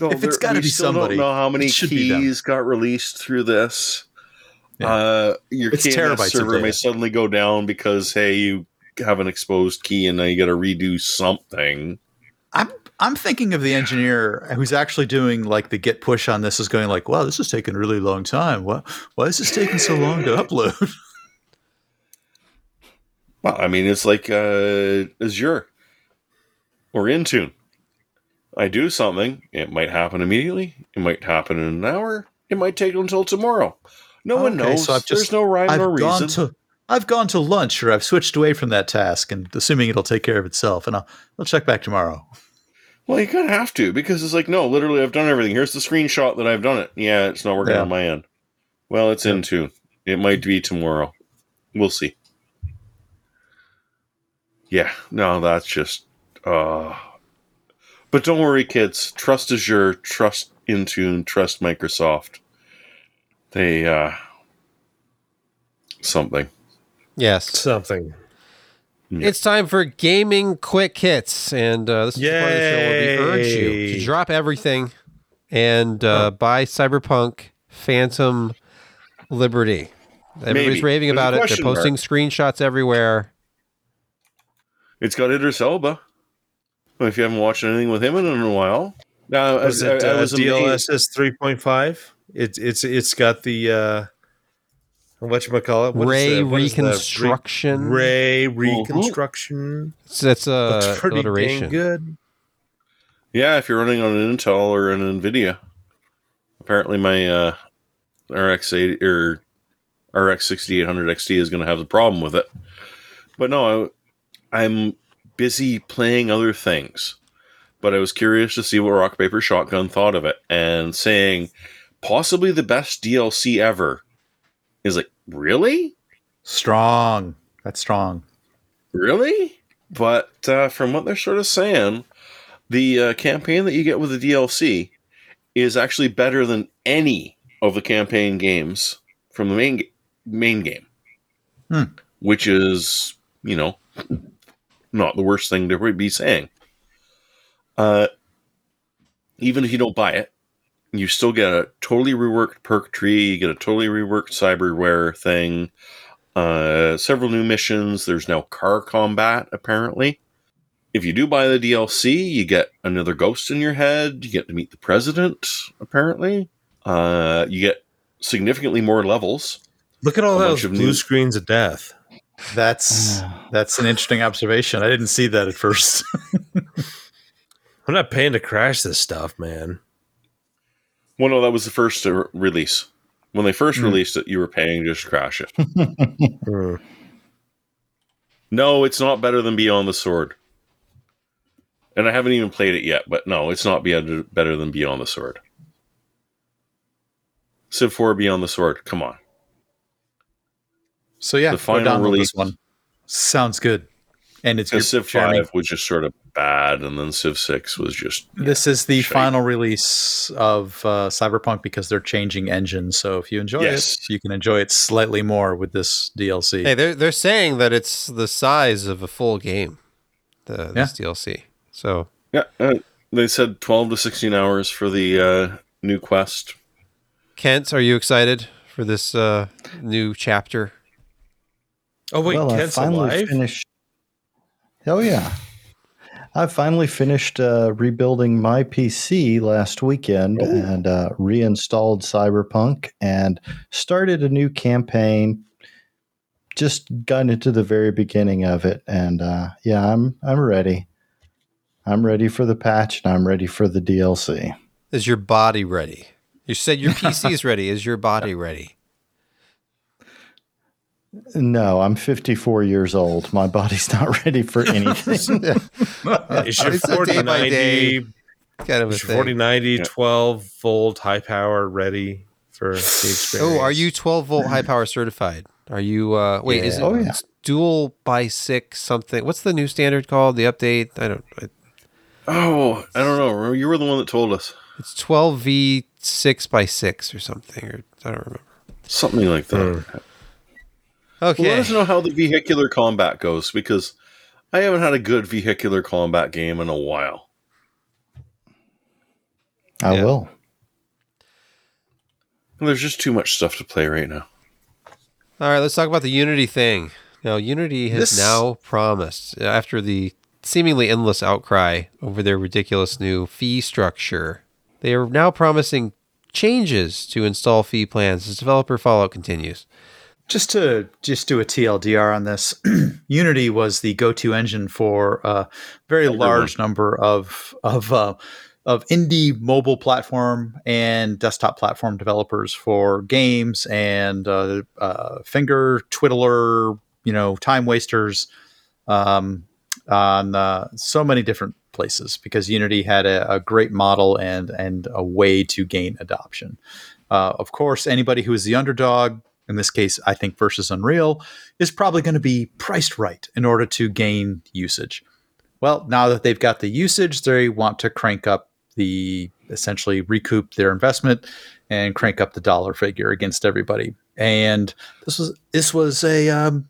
no, If it's gotta we be still somebody, don't know how many it should be them. keys got released through this. Yeah. Uh, your It's KMS server may suddenly go down because hey, you have an exposed key and now you got to redo something. I'm I'm thinking of the engineer who's actually doing like the git push on this is going like, wow, this is taking a really long time. Why why is this taking so long to upload? Well, I mean, it's like uh, Azure or Intune. I do something, it might happen immediately. It might happen in an hour. It might take until tomorrow. No one knows. so I've There's no rhyme I've or gone reason. to I've gone to lunch or I've switched away from that task and assuming it'll take care of itself and I'll I'll check back tomorrow. Well, you kind of have to because it's like, no, literally, I've done everything. Here's the screenshot that I've done it. Yeah, it's not working Yeah. on my end. Well, it's Intune. It might be tomorrow. We'll see. Yeah, no, that's just. uh But don't worry, kids. Trust Azure, trust Intune, trust Microsoft. They, uh something. Yes. Something. It's time for gaming quick hits, and uh, this is the part of the show where we urge you to drop everything and uh, buy Cyberpunk Phantom Liberty. Everybody's Maybe. raving There's about it. They're question mark. posting screenshots everywhere. It's got Idris Elba. If you haven't watched anything with him in a while. Now, Was I, it I, I uh, was amazed. DLSS 3.5? It's it's it's got the uh what you call it? Ray Reconstruction. Ray Reconstruction. So that's uh, Looks pretty dang alliteration. good. Yeah, if you're running on an Intel or an Nvidia. Apparently, my uh, RX 80 or RX 6800 XT is going to have a problem with it. But no, I, I'm busy playing other things. But I was curious to see what Rock Paper Shotgun thought of it, and saying possibly the best DLC ever. Is like really, Strong. That's strong. really. But uh, from what they're sort of saying, the uh, campaign that you get with the DLC is actually better than any of the campaign games from the main main game, Hmm. which is you know not the worst thing to be saying. Uh, even if you don't buy it, you still get a totally reworked perk tree. You get a totally reworked cyberware thing. Uh, several new missions. There's now car combat apparently. If you do buy the DLC, you get another ghost in your head. You get to meet the president apparently. Uh, you get significantly more levels. Look at all those blue new- screens of death. That's that's an interesting observation. I didn't see that at first. I'm not paying to crash this stuff, man. Well, no, that was the first uh, release. When they first Hmm. released it, you were paying just crash it. Hmm. No, it's not better than Beyond the Sword. And I haven't even played it yet, but no, it's not be- better than Beyond the Sword. Civ 4 Beyond the Sword, come on. So yeah, The final release- one. Sounds good. And it's your Civ Jeremy, 5 was just sort of bad, and then Civ 6 was just. This is the shite. final release of uh, Cyberpunk because they're changing engines. So if you enjoy Yes. it, you can enjoy it slightly more with this DLC. Hey, they're they're saying that it's the size of a full game. The this DLC. So Yeah, uh, they said 12 to 16 hours for the uh, new quest. Kent, are you excited for this uh, new chapter? Oh wait, well, I Kent's finally alive. finished. Oh yeah, I finally finished uh, rebuilding my PC last weekend Oh. and uh, reinstalled Cyberpunk and started a new campaign. Just got into the very beginning of it, and uh, yeah, I'm I'm ready. I'm ready for the patch, and I'm ready for the DLC. Is your body ready? You said your PC is ready. Is your body ready? No, I'm 54 years old. My body's not ready for anything. Is your It's a 4090, by day kind of a is your thing. 4090 Yeah. 12 volt high power ready for the experience? Oh, are you 12 volt high power certified? Are you? Uh, wait, is it Oh, yeah. it's dual by six something? What's the new standard called? The update? I don't. It, Oh, I don't know. You were the one that told us it's twelve v six by six or something. Or I don't remember. something like that. Well, Okay. let us know how the vehicular combat goes because I haven't had a good vehicular combat game in a while. I Yeah. will. There's just too much stuff to play right now. All right, let's talk about the Unity thing. Now, Unity has This- now promised, after the seemingly endless outcry over their ridiculous new fee structure, they are now promising changes to install fee plans as developer fallout continues. Just to just do a TLDR on this, Unity was the go-to engine for a very Everyone. large number of of uh, of indie mobile platform and desktop platform developers for games and uh, uh, finger twiddler, you know, time wasters um, on uh, so many different places because Unity had a, a great model and and a way to gain adoption. Uh, of course, anybody who is the underdog, in this case, I think versus Unreal, is probably going to be priced right in order to gain usage. Well, now that they've got the usage, they want to crank up the essentially recoup their investment and crank up the dollar figure against everybody. And this was this was a um,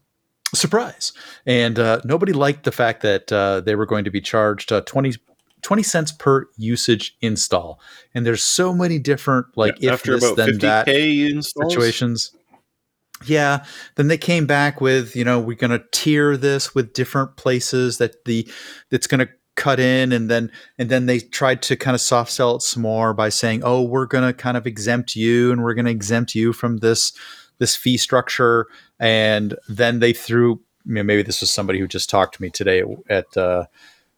surprise, and uh, nobody liked the fact that uh, they were going to be charged uh, 20, 20 cents per usage install. And there's so many different like if After this about then that 50k installs, situations. Yeah, then they came back with, you know, we're going to tier this with different places that the that's going to cut in and then and then they tried to kind of soft sell it some more by saying, "Oh, we're going to kind of exempt you and we're going to exempt you from this this fee structure." And then they threw maybe this was somebody who just talked to me today at uh,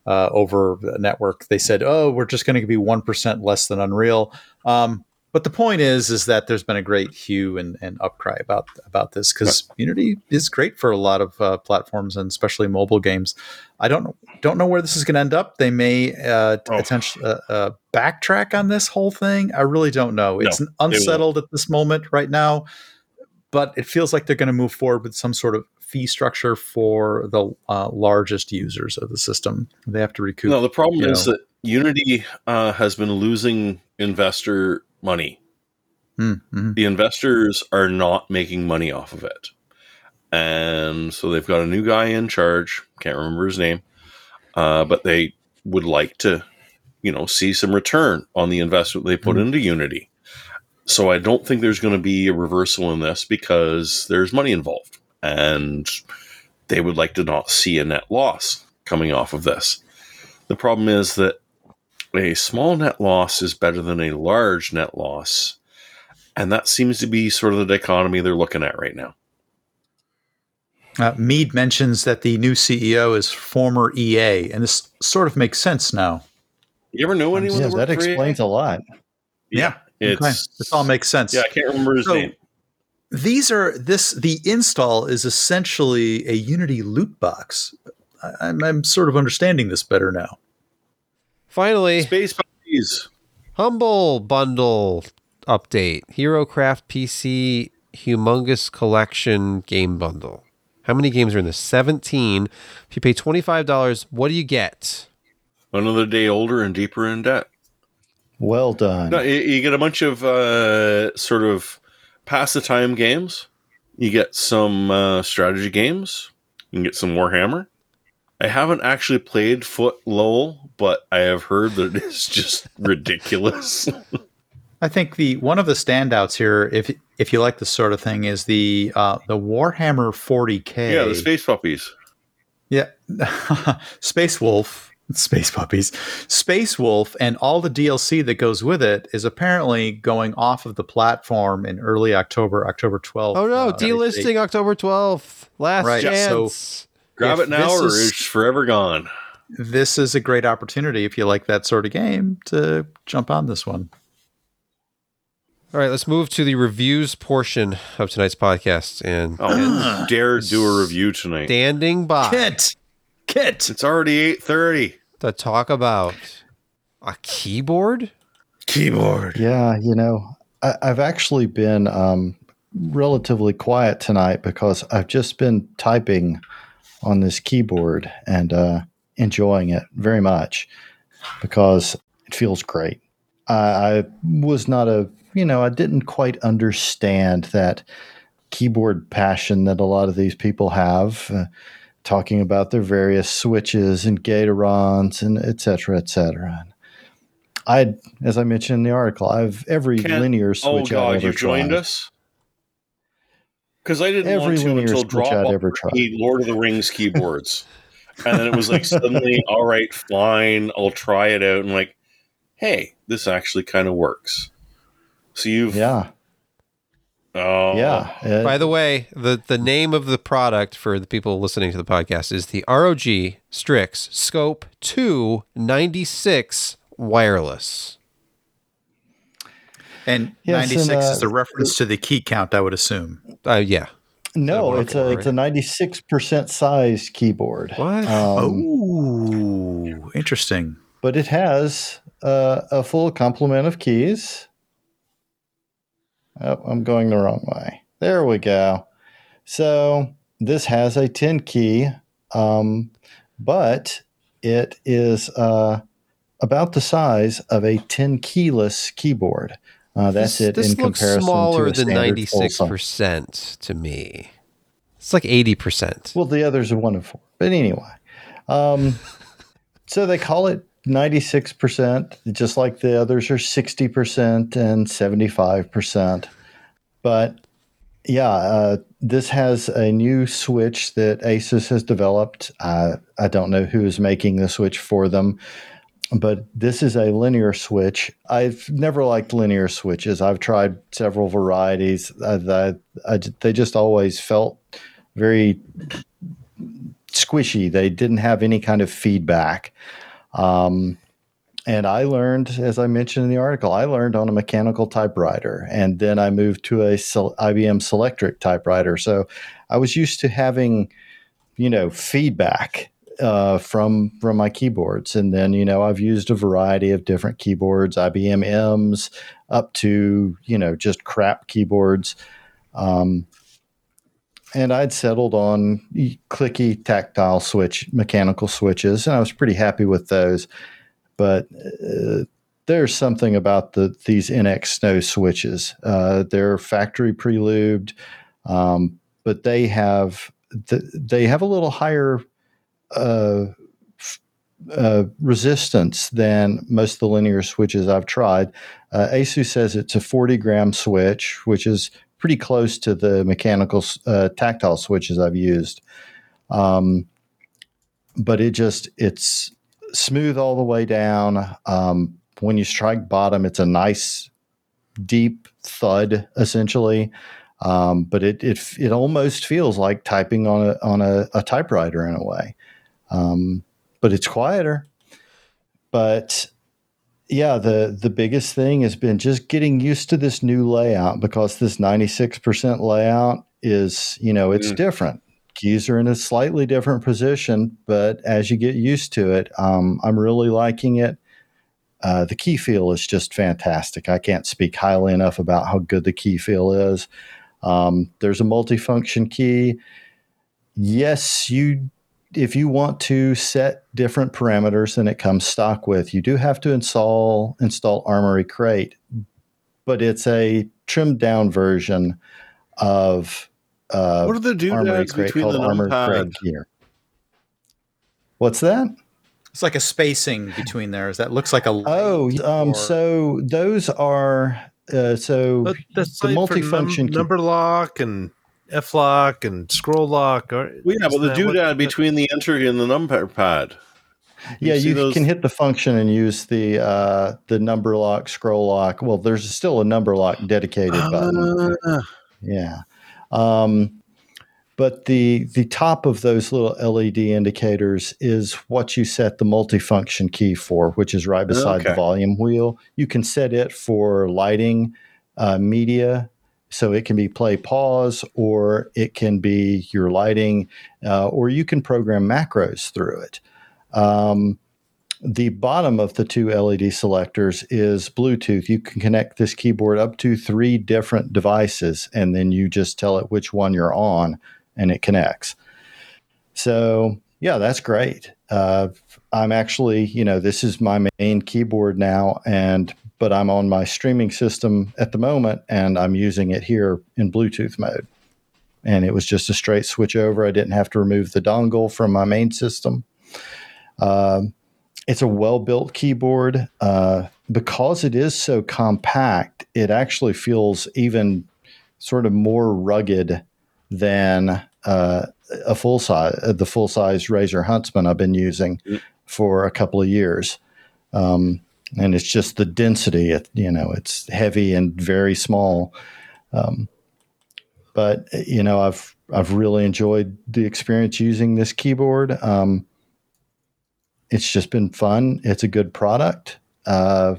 uh, over the network. They said, "Oh, we're just going to be one percent less than Unreal." Um, but the point is, is that there's been a great hue and, and upcry about about this because Unity is great for a lot of uh, platforms and especially mobile games. I don't know, don't know where this is going to end up. They may uh, Oh. attention, uh, uh, backtrack on this whole thing. I really don't know. It's won't. unsettled at this moment right now, but it feels like they're going to move forward with some sort of fee structure for the uh, largest users of the system. They have to recoup. No, the problem is know. that Unity uh, has been losing investor money. Mm, mhm. The investors are not making money off of it. And so they've got a new guy in charge. Can't remember his name. Uh, but they would like to, you know, see some return on the investment they put Mhm. into Unity. So I don't think there's going to be a reversal in this because there's money involved. And they would like to not see a net loss coming off of this. The problem is that a small net loss is better than a large net loss. And that seems to be sort of the dichotomy they're looking at right now. Uh, Mead mentions that the new CEO is former EA, and this sort of makes sense now. You ever know anyone Yeah, that, that worked EA? explains a lot. Yeah, it's okay. this all makes sense. yeah. I can't remember his So- name. These are this the install is essentially a Unity loot box. I, I'm, I'm sort of understanding this better now. Finally, Space Puppies. Humble Bundle update HeroCraft PC Humongous Collection Game Bundle. How many games are in this? 17. If you pay $25, what do you get? Another day older and deeper in debt. Well done. No, you, you get a bunch of uh, sort of pass the time games. You get some uh, strategy games. You can get some Warhammer. I haven't actually played Foot Lowell, but I have heard that it's just ridiculous. I think the one of the standouts here, if if you like this sort of thing, is the uh, the Warhammer 40k. yeah, the Space Puppies. Yeah, Space Wolf, Space Puppies, Space Wolf, and all the DLC that goes with it is apparently going off of the platform in early October, October 12th. Oh no, uh, they say. delisting October 12th. Last Right, so- chance. Grab If it now or is- it's forever gone. This is a great opportunity if you like that sort of game to jump on this one. All right, let's move to the reviews portion of tonight's podcast. And Oh, dare do a review tonight. standing by Kit, Kit. It's already eight thirty. to talk about a keyboard. Keyboard. Yeah, you know, I, I've actually been um, relatively quiet tonight because I've just been typing on this keyboard and uh, enjoying it very much because it feels great. I, I was not a, you know, I didn't quite understand that keyboard passion that a lot of these people have, uh, talking about their various switches and Gaterons and et cetera, et cetera. And I, as I mentioned in the article, I've every Ken- linear Oh switch I've God, ever you joined tried. us. Because I didn't Every want to linear until switch drop I'd ever tried. Lord of the Rings keyboards, and then it was like suddenly, all right, fine, I'll try it out, and like, hey, this actually kind of works. So you've Yeah, oh yeah. Uh, By the way, the, the name of the product for the people listening to the podcast is the ROG Strix Scope II 96 wireless. And Yes, 96 and, uh, is a reference to the key count, I would assume. Uh, yeah. no, it's a it's a ninety six percent size keyboard. What? Um, oh, interesting. but it has uh, a full complement of keys. Oh, I'm going the wrong way. There we go. So this has a 10 key, um, but it is uh, about the size of a 10 keyless keyboard. Uh, that's this, it This in looks comparison smaller to than full size. 96% to me. It's like 80%. Well, the others are one and four. But anyway, um, so they call it 96%, just like the others are 60% and 75%. But yeah, uh, this has a new switch that Asus has developed. Uh, I don't know who is making the switch for them, but this is a linear switch. I've never liked linear switches. I've tried several varieties. Uh, that I, they just always felt very squishy. They didn't have any kind of feedback. Um, and I learned, as I mentioned in the article, I learned on a mechanical typewriter, and then I moved to a IBM Selectric typewriter. So I was used to having, you know, feedback uh, from from my keyboards, and then you know I've used a variety of different keyboards, IBM M's, up to you know just crap keyboards. Um, and I'd settled on clicky tactile switch mechanical switches, and I was pretty happy with those. But uh, there's something about the these NX Snow switches. Uh, they're factory prelubed, um, but they have th- they have a little higher uh, uh, resistance than most of the linear switches I've tried. Uh, ASUS says it's a 40 gram switch, which is pretty close to the mechanical uh, tactile switches I've used. Um, but it just it's smooth all the way down. Um, when you strike bottom, it's a nice deep thud essentially. Um, but it, it it almost feels like typing on a on a, a typewriter in a way. Um, but it's quieter. But yeah, the the biggest thing has been just getting used to this new layout because this 96% layout is, you know, it's Mm. different. Keys are in a slightly different position, but as you get used to it, um, I'm really liking it. Uh, the key feel is just fantastic. I can't speak highly enough about how good the key feel is. Um, there's a multifunction key. Yes, you if you want to set different parameters than it comes stock with, you do have to install install Armoury Crate, but it's a trimmed down version of uh, What are the Armoury doodads Crate between called the Armoury numpad? Crate Gear. What's that? It's like a spacing between there. Is That looks like a Oh, um, or- so those are uh, so the multifunction num- number lock and F lock and scroll lock. Or, Well, yeah, but the isn't that what- doodad between the enter and the number pad. yeah, you those- can hit the function and use the uh, the number lock, scroll lock. Well, there's still a number lock dedicated button. Ah, Yeah. Um, but the the top of those little LED indicators is what you set the multifunction key for, which is right beside the volume wheel. You can set it for lighting, uh, media, so it can be play pause, or it can be your lighting, uh, or you can program macros through it. Um, the bottom of the two LED selectors is Bluetooth. You can connect this keyboard up to three different devices, and then you just tell it which one you're on, and it connects. So, yeah, that's great. Uh, I'm actually, you know, this is my main keyboard now, and but I'm on my streaming system at the moment, and I'm using it here in Bluetooth mode. And it was just a straight switch over. I didn't have to remove the dongle from my main system. Um, it's a well built keyboard. Uh, because it is so compact, it actually feels even sort of more rugged than uh, a full size, uh, the full size Razer Huntsman I've been using Mm. for a couple of years. Um, and it's just the density, it, you know, it's heavy and very small. Um, but you know, I've I've really enjoyed the experience using this keyboard. Um, it's just been fun. It's a good product, uh,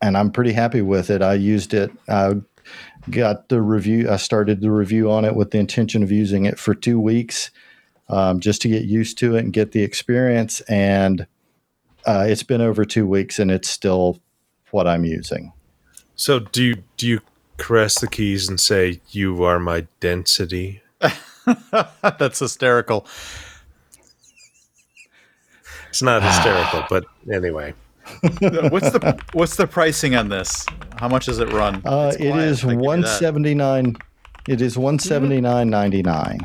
and I'm pretty happy with it. I used it. I got the review. I started the review on it with the intention of using it for two weeks, um, just to get used to it and get the experience. And uh, it's been over two weeks, and it's still what I'm using. So do you do you caress the keys and say you are my density? That's hysterical. It's not hysterical, but anyway. What's the what's the pricing on this? How much does it run? Uh, That's it why I is think you do one that. seventy nine. It is one seventy nine ninety nine.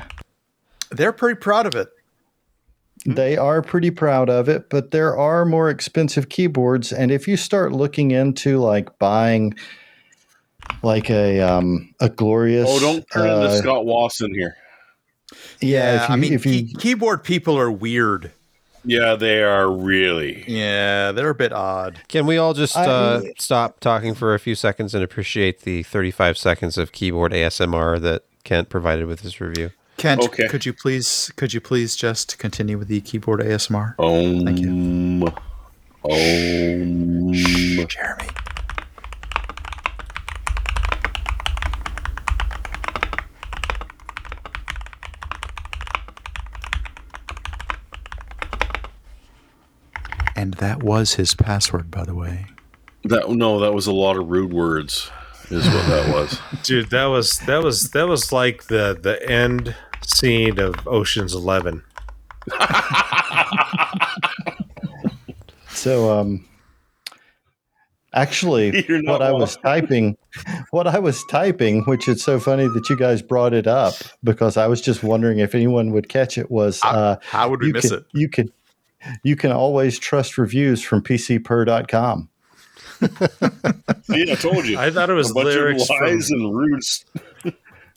They're pretty proud of it. They are pretty proud of it, but there are more expensive keyboards. And if you start looking into like buying like a um a glorious Oh, don't turn uh, into Scott Wasson here. yeah, if you, I mean, if you key- keyboard people are weird. Yeah, they are really. Yeah, they're a bit odd. Can we all just I- uh, stop talking for a few seconds and appreciate the 35 seconds of keyboard ASMR that Kent provided with his review? Kent, Okay. could you please could you please just continue with the keyboard ASMR? Om. Thank you. Om. Jeremy. And that was his password, by the way. That no, that was a lot of rude words. Is what that was. Dude, that was that was that was like the the end scene of Ocean's 11. so um actually You're what I was typing what I was typing, which is so funny that you guys brought it up because I was just wondering if anyone would catch it was uh How would we you miss can, it? You can you can always trust reviews from pcper.com. See, I told you. I thought it was a bunch lyrics of from lies and rude.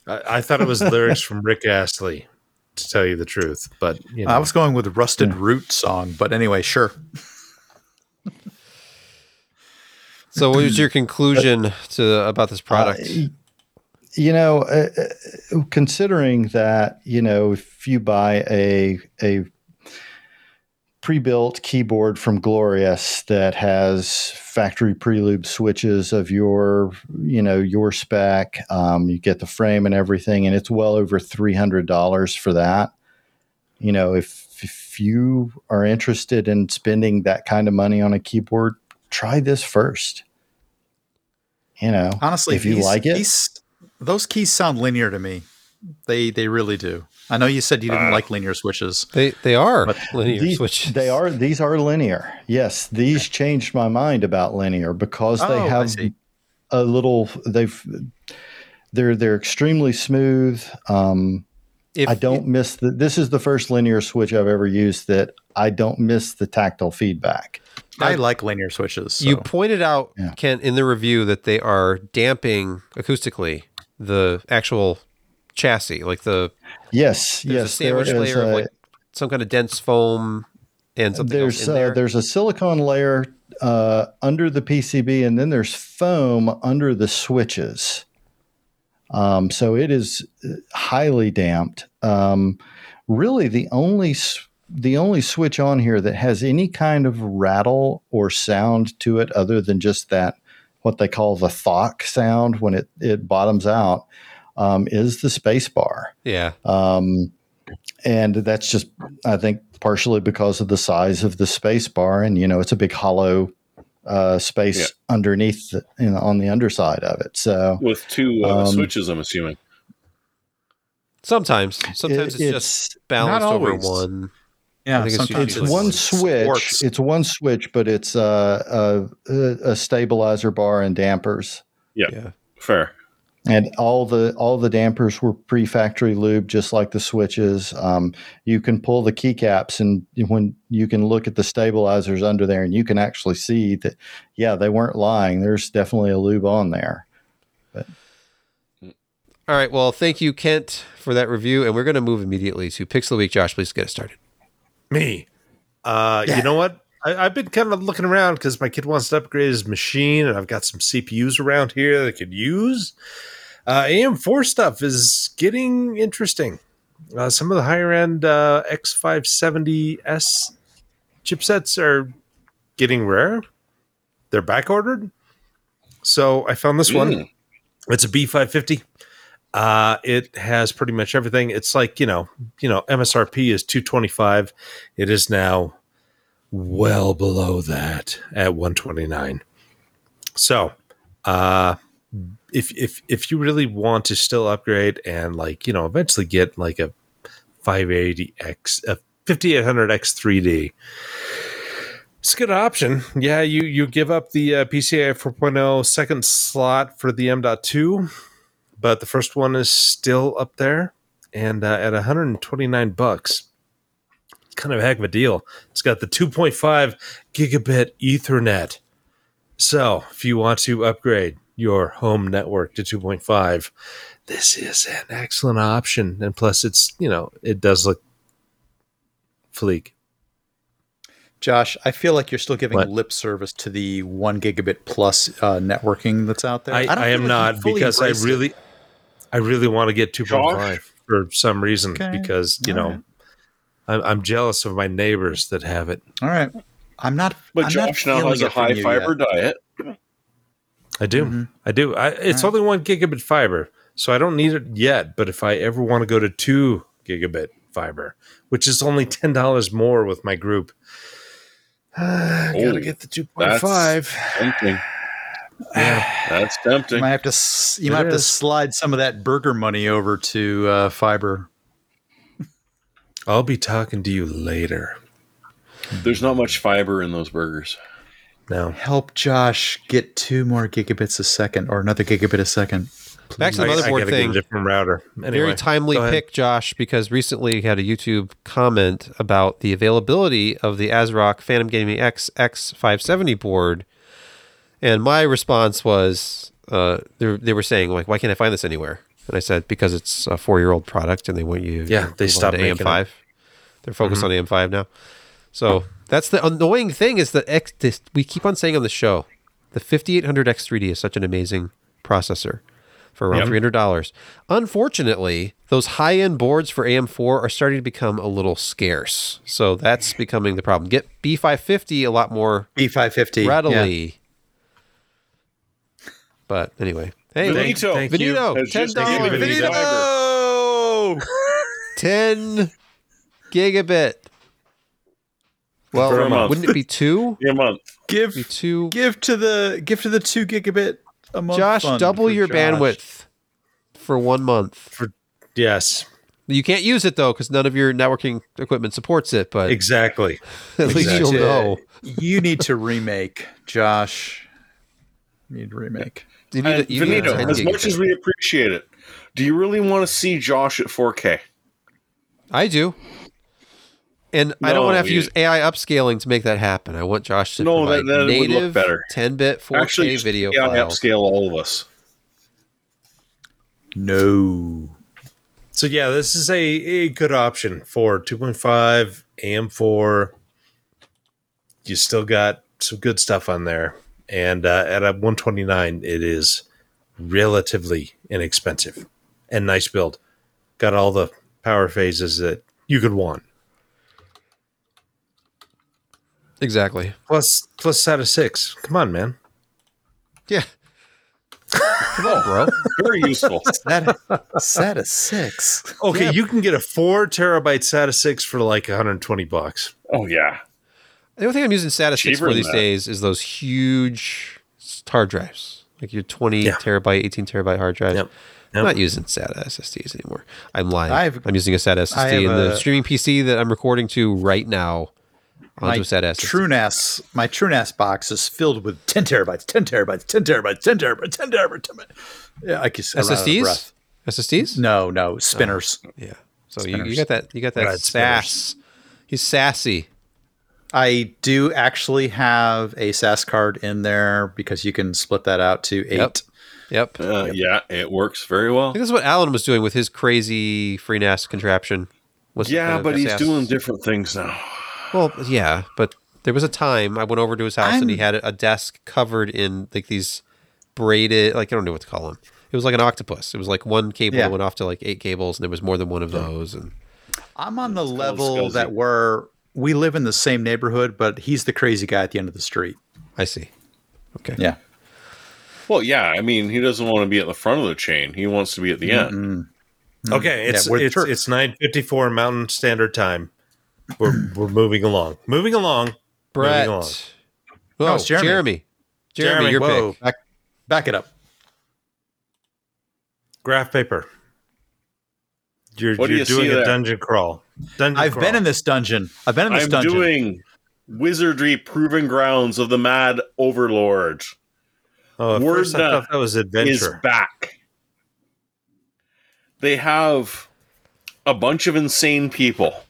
S- I, I thought it was lyrics from Rick Astley, to tell you the truth. But you know, I was going with the Rusted Root song, but anyway, sure. So, what was your conclusion to about this product? Uh, you know, uh, uh, considering that, you know, if you buy a a pre-built keyboard from Glorious that has factory prelubed switches of your, you know, your spec, um, you get the frame and everything, and it's well over three hundred dollars for that. You know, if if you are interested in spending that kind of money on a keyboard, try this first. You know, Honestly, if you like it, those keys sound linear to me. They they really do. I know you said you didn't Uh, like linear switches. They they are But linear these, switches. they are these are linear. Yes, these changed my mind about linear because they Oh, I have a little. They've they're they're extremely smooth. Um, If I don't miss the. This is the first linear switch I've ever used that I don't miss the tactile feedback. I like linear switches. So. You pointed out, Yeah. Kent, in the review that they are damping acoustically the actual chassis, like the Yes, yes. a sandwich there is layer of like some kind of dense foam and something there's in there. Uh, there's a silicone layer uh, under the PCB, and then there's foam under the switches. Um, so it is uh, highly damped. Um, really, the only the only switch on here that has any kind of rattle or sound to it, other than just that what they call the thock sound when it it bottoms out, um, is the space bar yeah, um, and that's just I think partially because of the size of the space bar, and you know it's a big hollow uh, space Yeah. underneath the, you know, on the underside of it. So with two uh, Um, switches. I'm assuming. Sometimes, sometimes it- it's, just balanced not over one. Yeah, it's it's usually one switch. sports. It's one switch, but it's uh, a, a, a stabilizer bar and dampers. Yeah. Fair. And all the all the dampers were pre-factory lube, just like the switches. Um, you can pull the keycaps, and when you can look at the stabilizers under there, and you can actually see that, yeah, they weren't lying. There's definitely a lube on there. All right. Well, thank you, Kent, for that review, and we're going to move immediately to Pixel Week. Josh, please get us started. Me. Uh, You know what? I, I've been kind of looking around because my kid wants to upgrade his machine, and I've got some CPUs around here that I could use. Uh, AM4 stuff is getting interesting. Uh, some of the higher end uh, X570S chipsets are getting rare. They're back ordered. So I found this one. Mm. It's a B550. Uh, it has pretty much everything. It's like you know, you know, MSRP is two twenty five. It is now well below that at one twenty nine. So, uh, if if if you really want to still upgrade and like you know eventually get like a five eighty X a fifty eight hundred X three D. It's a good option. Yeah, you you give up the uh, PCI 4.0 second slot for the M.2 but the first one is still up there and uh, at 129 bucks kind of a heck of a deal it's got the 2.5 gigabit ethernet so if you want to upgrade your home network to 2.5 this is an excellent option and plus it's you know it does look fleek Josh, I feel like you're still giving What? lip service to the one gigabit plus uh, networking that's out there. I, don't I am like not because I embraced it. really, I really want to get 2.5 for some reason Okay. because you All know, right. I'm, I'm jealous of my neighbors that have it. All right, I'm not. But I'm not now feeling has a it high fiber yet. diet. I do, Mhm. I do. I, it's All only one gigabit fiber, so I don't need it yet. But if I ever want to go to two gigabit fiber, which is only ten dollars more with my group, I Oh, gotta get the two point five. Tempting. Yeah, That's You tempting. might have to. You It might have to slide some of that burger money over to uh, fiber. I'll be talking to you later. There's not much fiber in those burgers. No, Help Josh get two more gigabits a second, or another gigabit a second. Back to the I, I motherboard get thing. a different router. Anyway, Very timely go ahead. pick, Josh, because recently we had a YouTube comment about the availability of the ASRock Phantom Gaming X X570 board. And my response was uh, they, they were saying, like, why can't I find this anywhere? And I said, because it's a four year old product and they want you Yeah, to they stopped to making AM5. They're focused mm-hmm. on AM5 now. So that's the annoying thing is that X, this, we keep on saying on the show, the 5800 X3D is such an amazing processor for around Yep. three hundred dollars. Unfortunately, those high end boards for AM4 are starting to become a little scarce. So that's becoming the problem. Get B550 a lot more B five fifty readily. But anyway, hey, Thank- Thank, thank you. Ten dollars, me fiber. Oh, ten gigabit. Well, a month. wouldn't it be two? A month. give Be two. give to the give to the two gigabit a month. Josh, fund double your Josh. bandwidth for one month. Yes, You can't use it though because none of your networking equipment supports it. But exactly. at least you'll know. You need to remake, Josh. You need to remake. You need, uh, And you need Benito, as much as we appreciate it, do you really want to see Josh at 4K? I do. And I don't want to have to use AI upscaling to make that happen. I want Josh to No, that- provide that would look better. 10-bit 4K Actually, video yeah, files. upscale all of us. No. So yeah, this is a, a good option for 2.5 AM4. You still got some good stuff on there, and uh, at a 129, it is relatively inexpensive and nice build. Got all the power phases that you could want. Exactly. Plus Plus SATA six. Come on, man. Yeah. Come on, bro. Very useful. That SATA six. Okay, you can get a four terabyte SATA six for like 120 bucks. oh yeah. The only thing I'm using SATA 6 Cheaper for these that. days is those huge hard drives, like your 20 Yeah. terabyte, 18 terabyte hard drive. Yep. I'm not using SATA SSDs anymore. I'm lying. I've- I'm using a SATA SSD have in the a- streaming PC that I'm recording to right now My onto a SATA SSD. TrueNAS, my TrueNAS box is filled with 10 terabytes, 10 terabytes, 10 terabytes, 10 terabytes, 10 terabytes. 10 terabytes. Yeah, I can I run out of SSDs? SSDs? No, no, spinners. Oh, yeah. So you, you got that you got that Red sass. He's sassy. I do actually have a SAS card in there because you can split that out to eight. Yep. Yep. I Uh, Yeah, it works very well. think this is what Alan was doing with his crazy FreeNAS contraption. Was Yeah, uh, but he's doing different things now. Well, yeah, but there was a time I went over to his house and he had a desk covered in like these braided, like I don't know what to call them. It was like an octopus. It was like one cable Yeah. that went off to like eight cables, and there was more than one of those. And I'm on the called level SCSI. that where we live in the same neighborhood, but he's the crazy guy at the end of the street. I see. Okay. Yeah. Well, yeah, I mean, he doesn't want to be at the front of the chain. He wants to be at the end. Mm. Okay, it's we're it's tur- it's 9:54 Mountain Standard Time. We're we're moving along. Moving along. Brett. Moving along. Oh, it's Jeremy. Jeremy. Jeremy, Jeremy, your Whoa, pick. back, back it up. Graph paper. You're, What do you're you see doing a there? dungeon crawl. Dungeon I've crawl. been in this dungeon. I've been in this I'm dungeon. doing wizardry proven grounds of the mad overlord Oh, at first I thought that was adventure. is adventure. back. They have a bunch of insane people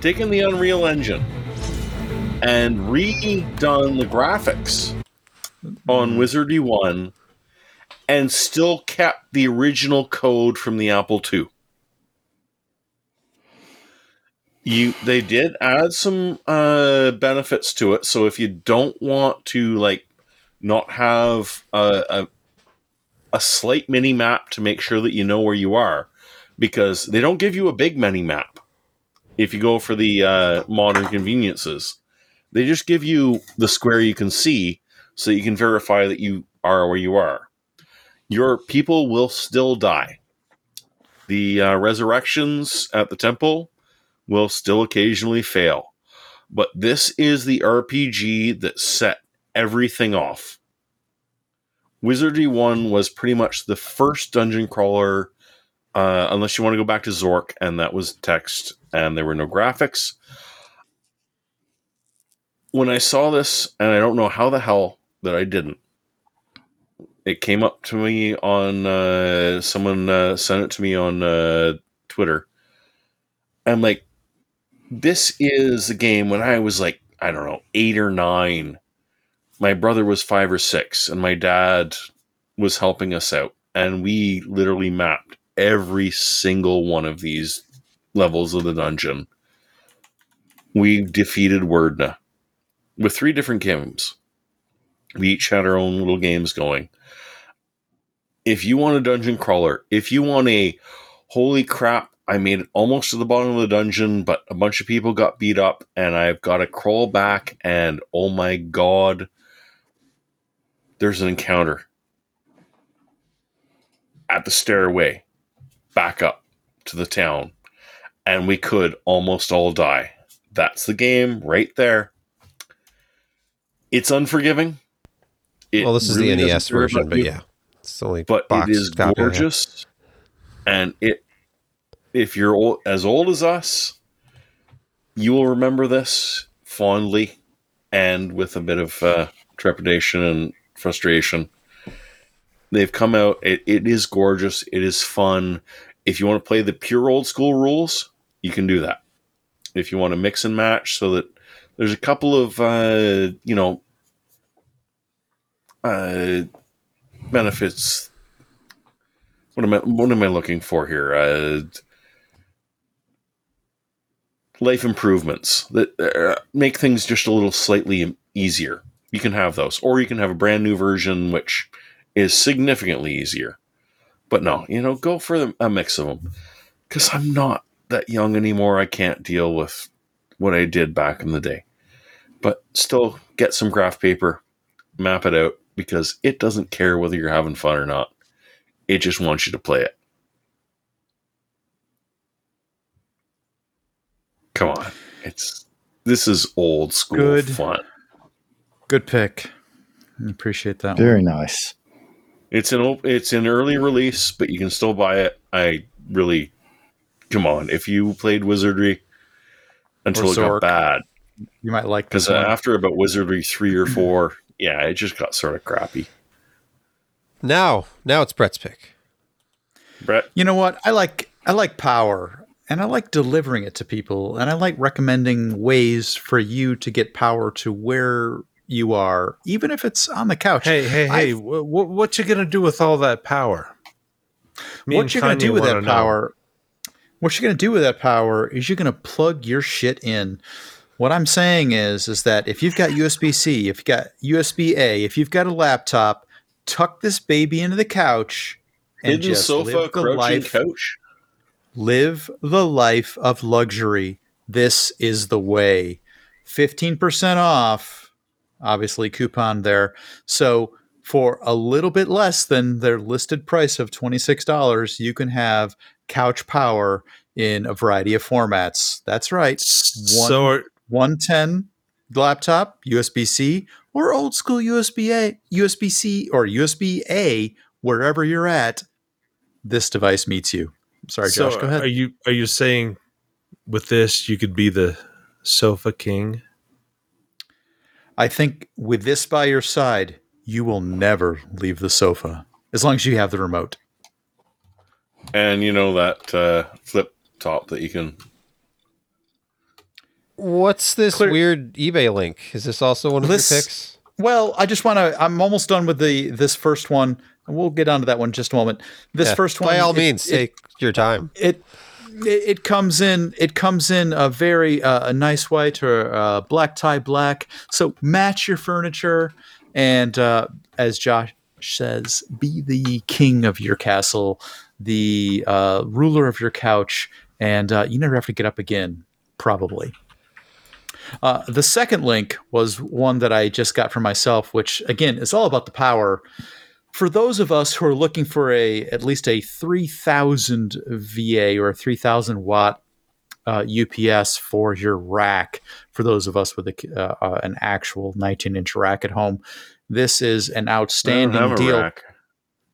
taken the Unreal Engine and redone the graphics on hmm. Wizardry 1 and still kept the original code from the Apple II. You they did add some uh benefits to it. So if you don't want to like not have a, a a slight mini map to make sure that you know where you are because they don't give you a big mini map if you go for the uh, modern conveniences. They just give you the square you can see so you can verify that you are where you are. Your people will still die. The uh, resurrections at the temple will still occasionally fail but this is the rpg that set everything off Wizardry 1 was pretty much the first dungeon crawler, uh, unless you want to go back to Zork, and that was text, and there were no graphics. When I saw this, and I don't know how the hell that I didn't, it came up to me on, uh, someone uh, sent it to me on uh, Twitter. I'm like, this is a game when I was like, I don't know, eight or nine my brother was five or six, and my dad was helping us out. And we literally mapped every single one of these levels of the dungeon. We defeated Werdna with three different games. We each had our own little games going. If you want a dungeon crawler, if you want a holy crap, I made it almost to the bottom of the dungeon, but a bunch of people got beat up, and I've got to crawl back, and oh my god, there's an encounter at the stairway back up to the town and we could almost all die. That's the game right there. It's unforgiving. It well, this is really the NES version, but you, yeah, it's only but it is gorgeous and it if you're old, as old as us you will remember this fondly and with a bit of uh, trepidation and frustration. They've come out. It, it is gorgeous. It is fun. If you want to play the pure old school rules you can do that. If you want to mix and match so that there's a couple of uh, you know uh, benefits. What am I what am I looking for here? Uh, life improvements that uh, make things just a little slightly easier. You can have those, or you can have a brand new version which is significantly easier. But no, you know, go for the- a mix of them because I'm not that young anymore. I can't deal with what I did back in the day. But still, get some graph paper, map it out, because it doesn't care whether you're having fun or not. It just wants you to play it. Come on. It's this is old school Good. fun. Good pick. I appreciate that. one. Very nice. It's an op- it's an early release, but you can still buy it. I really come on. If you played Wizardry until it got bad, You might like because after about Wizardry three or four, yeah, it just got sort of crappy. Now, now it's Brett's pick. Brett, You know what? I like I like power and I like delivering it to people and I like recommending ways for you to get power to where you are, even if it's on the couch. Hey, hey, hey! I've- wh- wh- what you gonna do with all that power? Me what you're gonna do with wanna that know. power what you're going to do with that power is you're going to plug your shit in what i'm saying is is that if you've got usb-c if you've got usb-a if you've got a laptop tuck this baby into the couch and hidden just sofa, live the life couch. Live the life of luxury. This is the way. 15% off. Obviously coupon there. So for a little bit less than their listed price of $26 you can have couch power in a variety of formats. That's right. One- So, are, 110 laptop usb-c or old school usb-a usb-c or usb-a wherever you're at this device meets you sorry so josh go ahead Are you are you saying with this you could be the sofa king? I think with this by your side, you will never leave the sofa as long as you have the remote. And you know that uh, flip top that you can. What's this Clear- weird eBay link? Is this also one of This- your picks? Well, I just want to. I'm almost done with the this first one. And We'll get onto that one in just a moment. This Yeah, first one, by all it- means, it, take your time. it it it comes in it comes in a very uh, a nice white or uh, black tie black. So match your furniture, and uh, as Josh says, be the king of your castle, the uh, ruler of your couch, and uh, you never have to get up again. Probably. Uh, the second link was one that I just got for myself, which again is all about the power for those of us who are looking for a at least a 3000 VA or a 3000 watt uh, UPS for your rack, for those of us with a, uh, uh, an actual 19 inch rack at home, this is an outstanding deal. rack.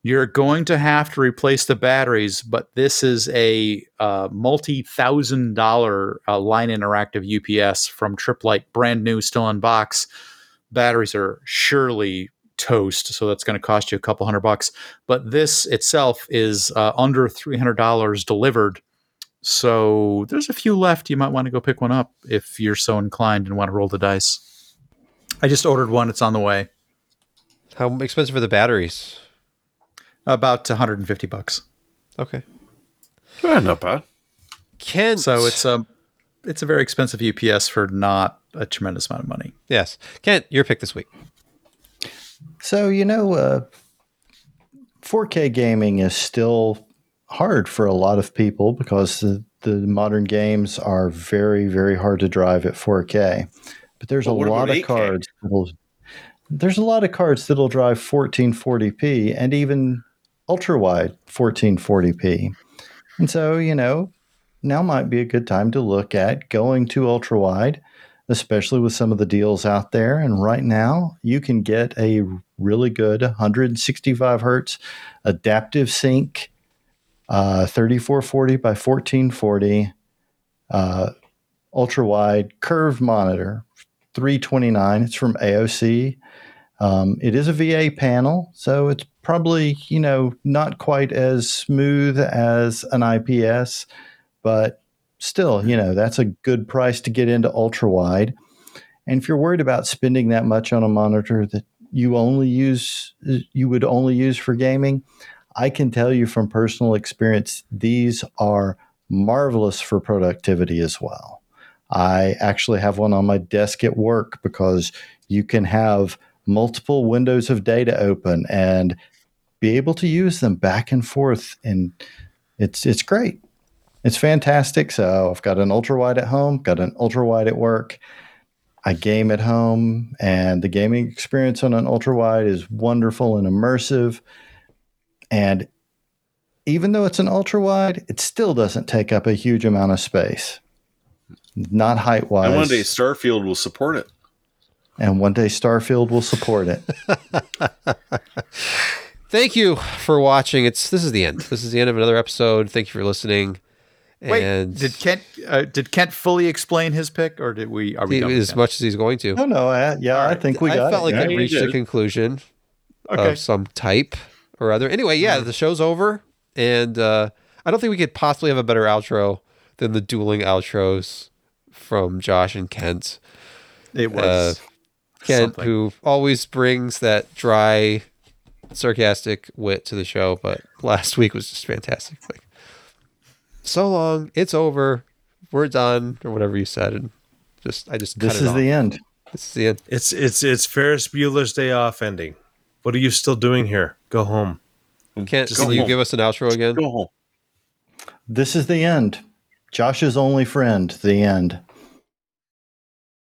You're going to have to replace the batteries, but this is a uh, multi thousand dollar uh, line interactive UPS from Tripp Lite, brand new, still in box. Batteries are surely toast, so that's going to cost you a couple hundred bucks. But this itself is uh, under three hundred dollars delivered. So there's a few left. You might want to go pick one up if you're so inclined and want to roll the dice. I just ordered one. It's on the way. How expensive are the batteries? About 150 bucks. Okay. Eh, not bad. Kent. So it's a it's a very expensive UPS for not a tremendous amount of money. yes. Kent, your pick this week. So, you know, uh, 4K gaming is still hard for a lot of people because the, the modern games are very, very hard to drive at 4K. But there's But a lot of 8K? cards. That'll, there's a lot of cards that'll drive 1440p and even ultra wide 1440p. And so, you know, now might be a good time to look at going to ultra wide, especially with some of the deals out there. And right now, you can get a really good 165 hertz adaptive sync, uh, 3440 by 1440, uh, ultra wide curved monitor, 329. It's from AOC. Um, it is a VA panel, so it's probably you know not quite as smooth as an IPS, but still, you know that's a good price to get into ultra wide. And if you're worried about spending that much on a monitor that you only use, you would only use for gaming, I can tell you from personal experience, these are marvelous for productivity as well. I actually have one on my desk at work because you can have multiple windows of data open and be able to use them back and forth and it's it's great. It's fantastic. So I've got an ultra wide at home, got an ultra wide at work. I game at home, and the gaming experience on an ultra wide is wonderful and immersive. And even though it's an ultra wide, it still doesn't take up a huge amount of space. Not height wise. And one day Starfield will support it. and one day Starfield will support it. Thank you for watching. It's this is the end. This is the end of another episode. Thank you for listening. Wait, and did Kent uh, did Kent fully explain his pick, or did we? Are we he- done as Kent? much as he's going to. no, no, I, yeah, I think we I got felt it. like Yeah, it you reached a conclusion Okay. of some type or other. Anyway, yeah, Mm-hmm. the show's over, and uh, I don't think we could possibly have a better outro than the dueling outros from Josh and Kent. It was uh, Kent, something. who always brings that dry, sarcastic wit to the show, but last week was just fantastic. Like, so long, it's over, we're done, or whatever you said, and just I just cut This it is off. the end. This is the end. It's it's it's Ferris Bueller's Day Off ending. What are you still doing here? Go home. Kent, Just can go you home. give us an outro again? Go home. This is the end. Josh's only friend, the end.